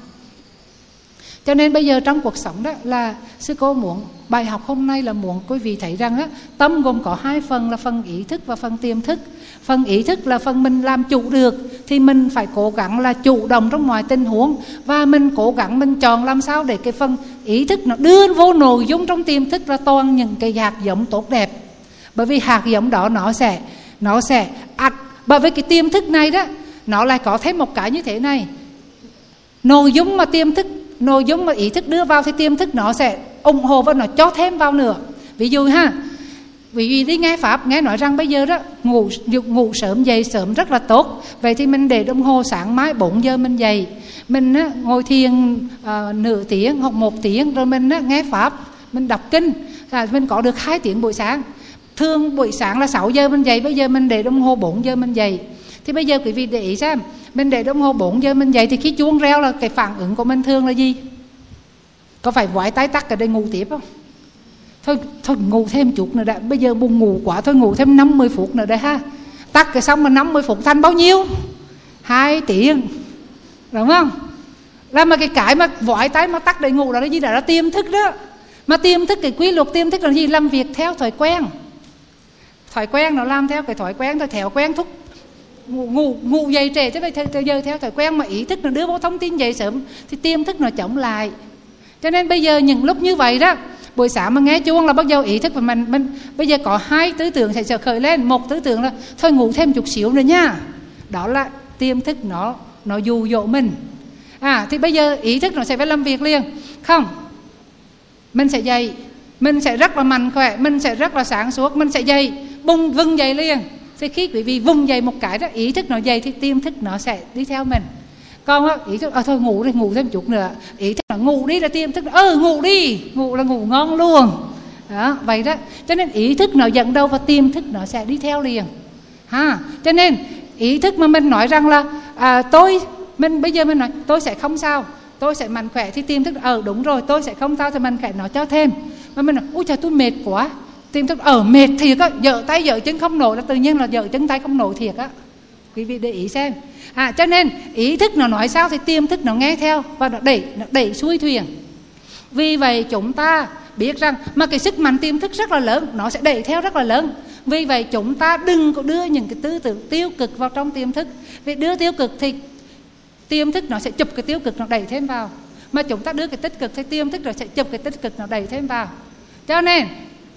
Cho nên bây giờ trong cuộc sống đó là sư cô muốn bài học hôm nay là muốn quý vị thấy rằng á, tâm gồm có hai phần là phần ý thức và phần tiềm thức phần ý thức là phần mình làm chủ được, thì mình phải cố gắng là chủ động trong mọi tình huống. Và mình cố gắng mình chọn làm sao để cái phần ý thức nó đưa vô nội dung trong tiềm thức là toàn những cái hạt giống tốt đẹp. Bởi vì hạt giống đó nó sẽ nó sẽ ắt. Bởi vì cái tiềm thức này đó, nó lại có thêm một cái như thế này. Nội dung mà tiềm thức, nội dung mà ý thức đưa vào thì tiềm thức nó sẽ ủng hộ và nó cho thêm vào nữa. Ví dụ ha vì vì đi nghe pháp nghe nói rằng bây giờ đó ngủ ngủ sớm dậy sớm rất là tốt. Vậy thì mình để đồng hồ sáng mai 4 giờ mình dậy. Mình á, ngồi thiền à, nửa tiếng hoặc một tiếng rồi mình á, nghe pháp mình đọc kinh. Là mình có được hai tiếng buổi sáng. Thường buổi sáng là 6 giờ mình dậy bây giờ mình để đồng hồ 4 giờ mình dậy. Thì bây giờ quý vị để ý xem mình để đồng hồ 4 giờ mình dậy thì khi chuông reo là cái phản ứng của mình thường là gì? Có phải vội tái tắt ở đây ngủ tiếp không? Thôi thôi ngủ thêm chút nữa đã. Bây giờ buồn ngủ quá thôi ngủ thêm 50 phút nữa đây ha. Tắt cái xong mà 50 phút thành bao nhiêu? Hai tiếng. Đúng không? Là mà cái cái mà vội tay mà tắt để ngủ đó là gì? Đó là tiềm thức đó. Mà tiềm thức cái quy luật tiềm thức là gì? Làm việc theo thói quen. Thói quen nó làm theo cái thói quen thôi theo quen thúc. Ngủ ngủ, ngủ dậy trễ chứ bây giờ theo thói quen mà ý thức nó đưa vô thông tin dậy sớm thì tiềm thức nó chống lại. Cho nên bây giờ những lúc như vậy đó buổi sáng mà nghe chuông là bắt đầu ý thức của mình. Mình, bây giờ có hai tư tưởng sẽ trở khởi lên. Một tư tưởng là thôi ngủ thêm chút xíu nữa nha. Đó là tiềm thức nó nó dụ dỗ mình. À thì bây giờ ý thức nó sẽ phải làm việc liền. Không. Mình sẽ dậy. Mình sẽ rất là mạnh khỏe. Mình sẽ rất là sáng suốt. Mình sẽ dậy bung vưng dậy liền. Thì khi quý vị vùng dậy một cái đó, ý thức nó dậy thì tiềm thức nó sẽ đi theo mình con á ý thức à, thôi ngủ đi ngủ thêm chút nữa. Ý thức là ngủ đi là tiềm thức ơ ừ, ngủ đi. Ngủ là ngủ ngon luôn. Đó vậy đó. Cho nên ý thức nó dẫn đâu và tiềm thức nó sẽ đi theo liền. Ha cho nên ý thức mà mình nói rằng là à, tôi mình bây giờ mình nói tôi sẽ không sao. Tôi sẽ mạnh khỏe thì tiềm thức ờ đúng rồi tôi sẽ không sao thì mạnh khỏe nó cho thêm. Mà mình nói ui trời tôi mệt quá. Tiềm thức ở mệt thiệt á dở tay dở chân không nổi là tự nhiên là dở chân tay không nổi thiệt á quý vị để ý xem. À, cho nên ý thức nó nói sao thì tiềm thức nó nghe theo và nó đẩy nó đẩy xuôi thuyền. Vì vậy chúng ta biết rằng mà cái sức mạnh tiềm thức rất là lớn nó sẽ đẩy theo rất là lớn. Vì vậy chúng ta đừng có đưa những cái tư tưởng tiêu cực vào trong tiềm thức. Vì đưa tiêu cực thì tiềm thức nó sẽ chụp cái tiêu cực nó đẩy thêm vào. Mà chúng ta đưa cái tích cực thì tiềm thức rồi sẽ chụp cái tích cực nó đẩy thêm vào. Cho nên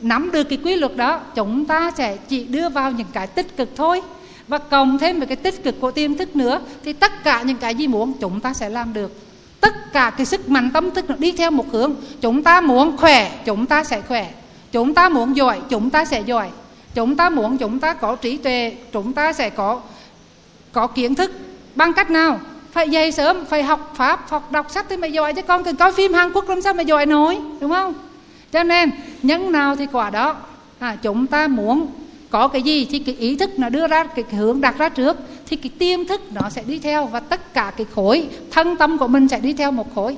nắm được cái quy luật đó chúng ta sẽ chỉ đưa vào những cái tích cực thôi và cộng thêm với cái tích cực của tiềm thức nữa thì tất cả những cái gì muốn chúng ta sẽ làm được. Tất cả cái sức mạnh tâm thức nó đi theo một hướng. Chúng ta muốn khỏe chúng ta sẽ khỏe. Chúng ta muốn giỏi chúng ta sẽ giỏi. Chúng ta muốn chúng ta có trí tuệ chúng ta sẽ có có kiến thức. Bằng cách nào? Phải dậy sớm phải học pháp học đọc sách thì mới giỏi. Chứ con cứ coi phim Hàn Quốc làm sao mà giỏi nổi đúng không? Cho nên nhân nào thì quả đó à, chúng ta muốn có cái gì thì cái ý thức nó đưa ra cái, hướng đặt ra trước thì cái tiềm thức nó sẽ đi theo và tất cả cái khối thân tâm của mình sẽ đi theo một khối.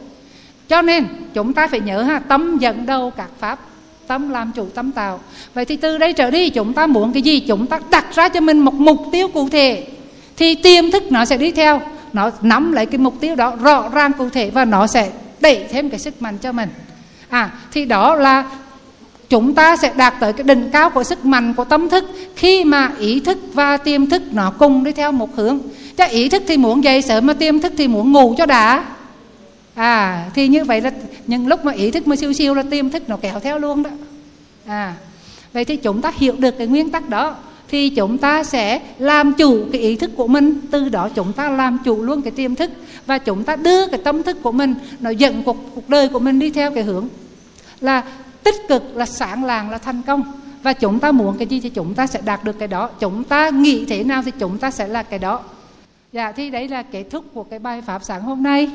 Cho nên chúng ta phải nhớ ha tâm dẫn đầu các pháp tâm làm chủ tâm tạo. Vậy thì từ đây trở đi chúng ta muốn cái gì? Chúng ta đặt ra cho mình một mục tiêu cụ thể thì tiềm thức nó sẽ đi theo. Nó nắm lấy cái mục tiêu đó rõ ràng cụ thể và nó sẽ đẩy thêm cái sức mạnh cho mình. À thì đó là chúng ta sẽ đạt tới cái đỉnh cao của sức mạnh của tâm thức. Khi mà ý thức và tiềm thức nó cùng đi theo một hướng cho ý thức thì muốn dậy sớm mà tiềm thức thì muốn ngủ cho đã. À thì như vậy là những lúc mà ý thức mà siêu siêu là tiềm thức nó kéo theo luôn đó. À vậy thì chúng ta hiểu được cái nguyên tắc đó, thì chúng ta sẽ làm chủ cái ý thức của mình. Từ đó chúng ta làm chủ luôn cái tiềm thức và chúng ta đưa cái tâm thức của mình, nó dẫn cuộc cuộc đời của mình đi theo cái hướng là tích cực là sáng làng là thành công. Và chúng ta muốn cái gì thì chúng ta sẽ đạt được cái đó. Chúng ta nghĩ thế nào thì chúng ta sẽ là cái đó. Dạ thì đấy là kết thúc của cái bài pháp sáng hôm nay.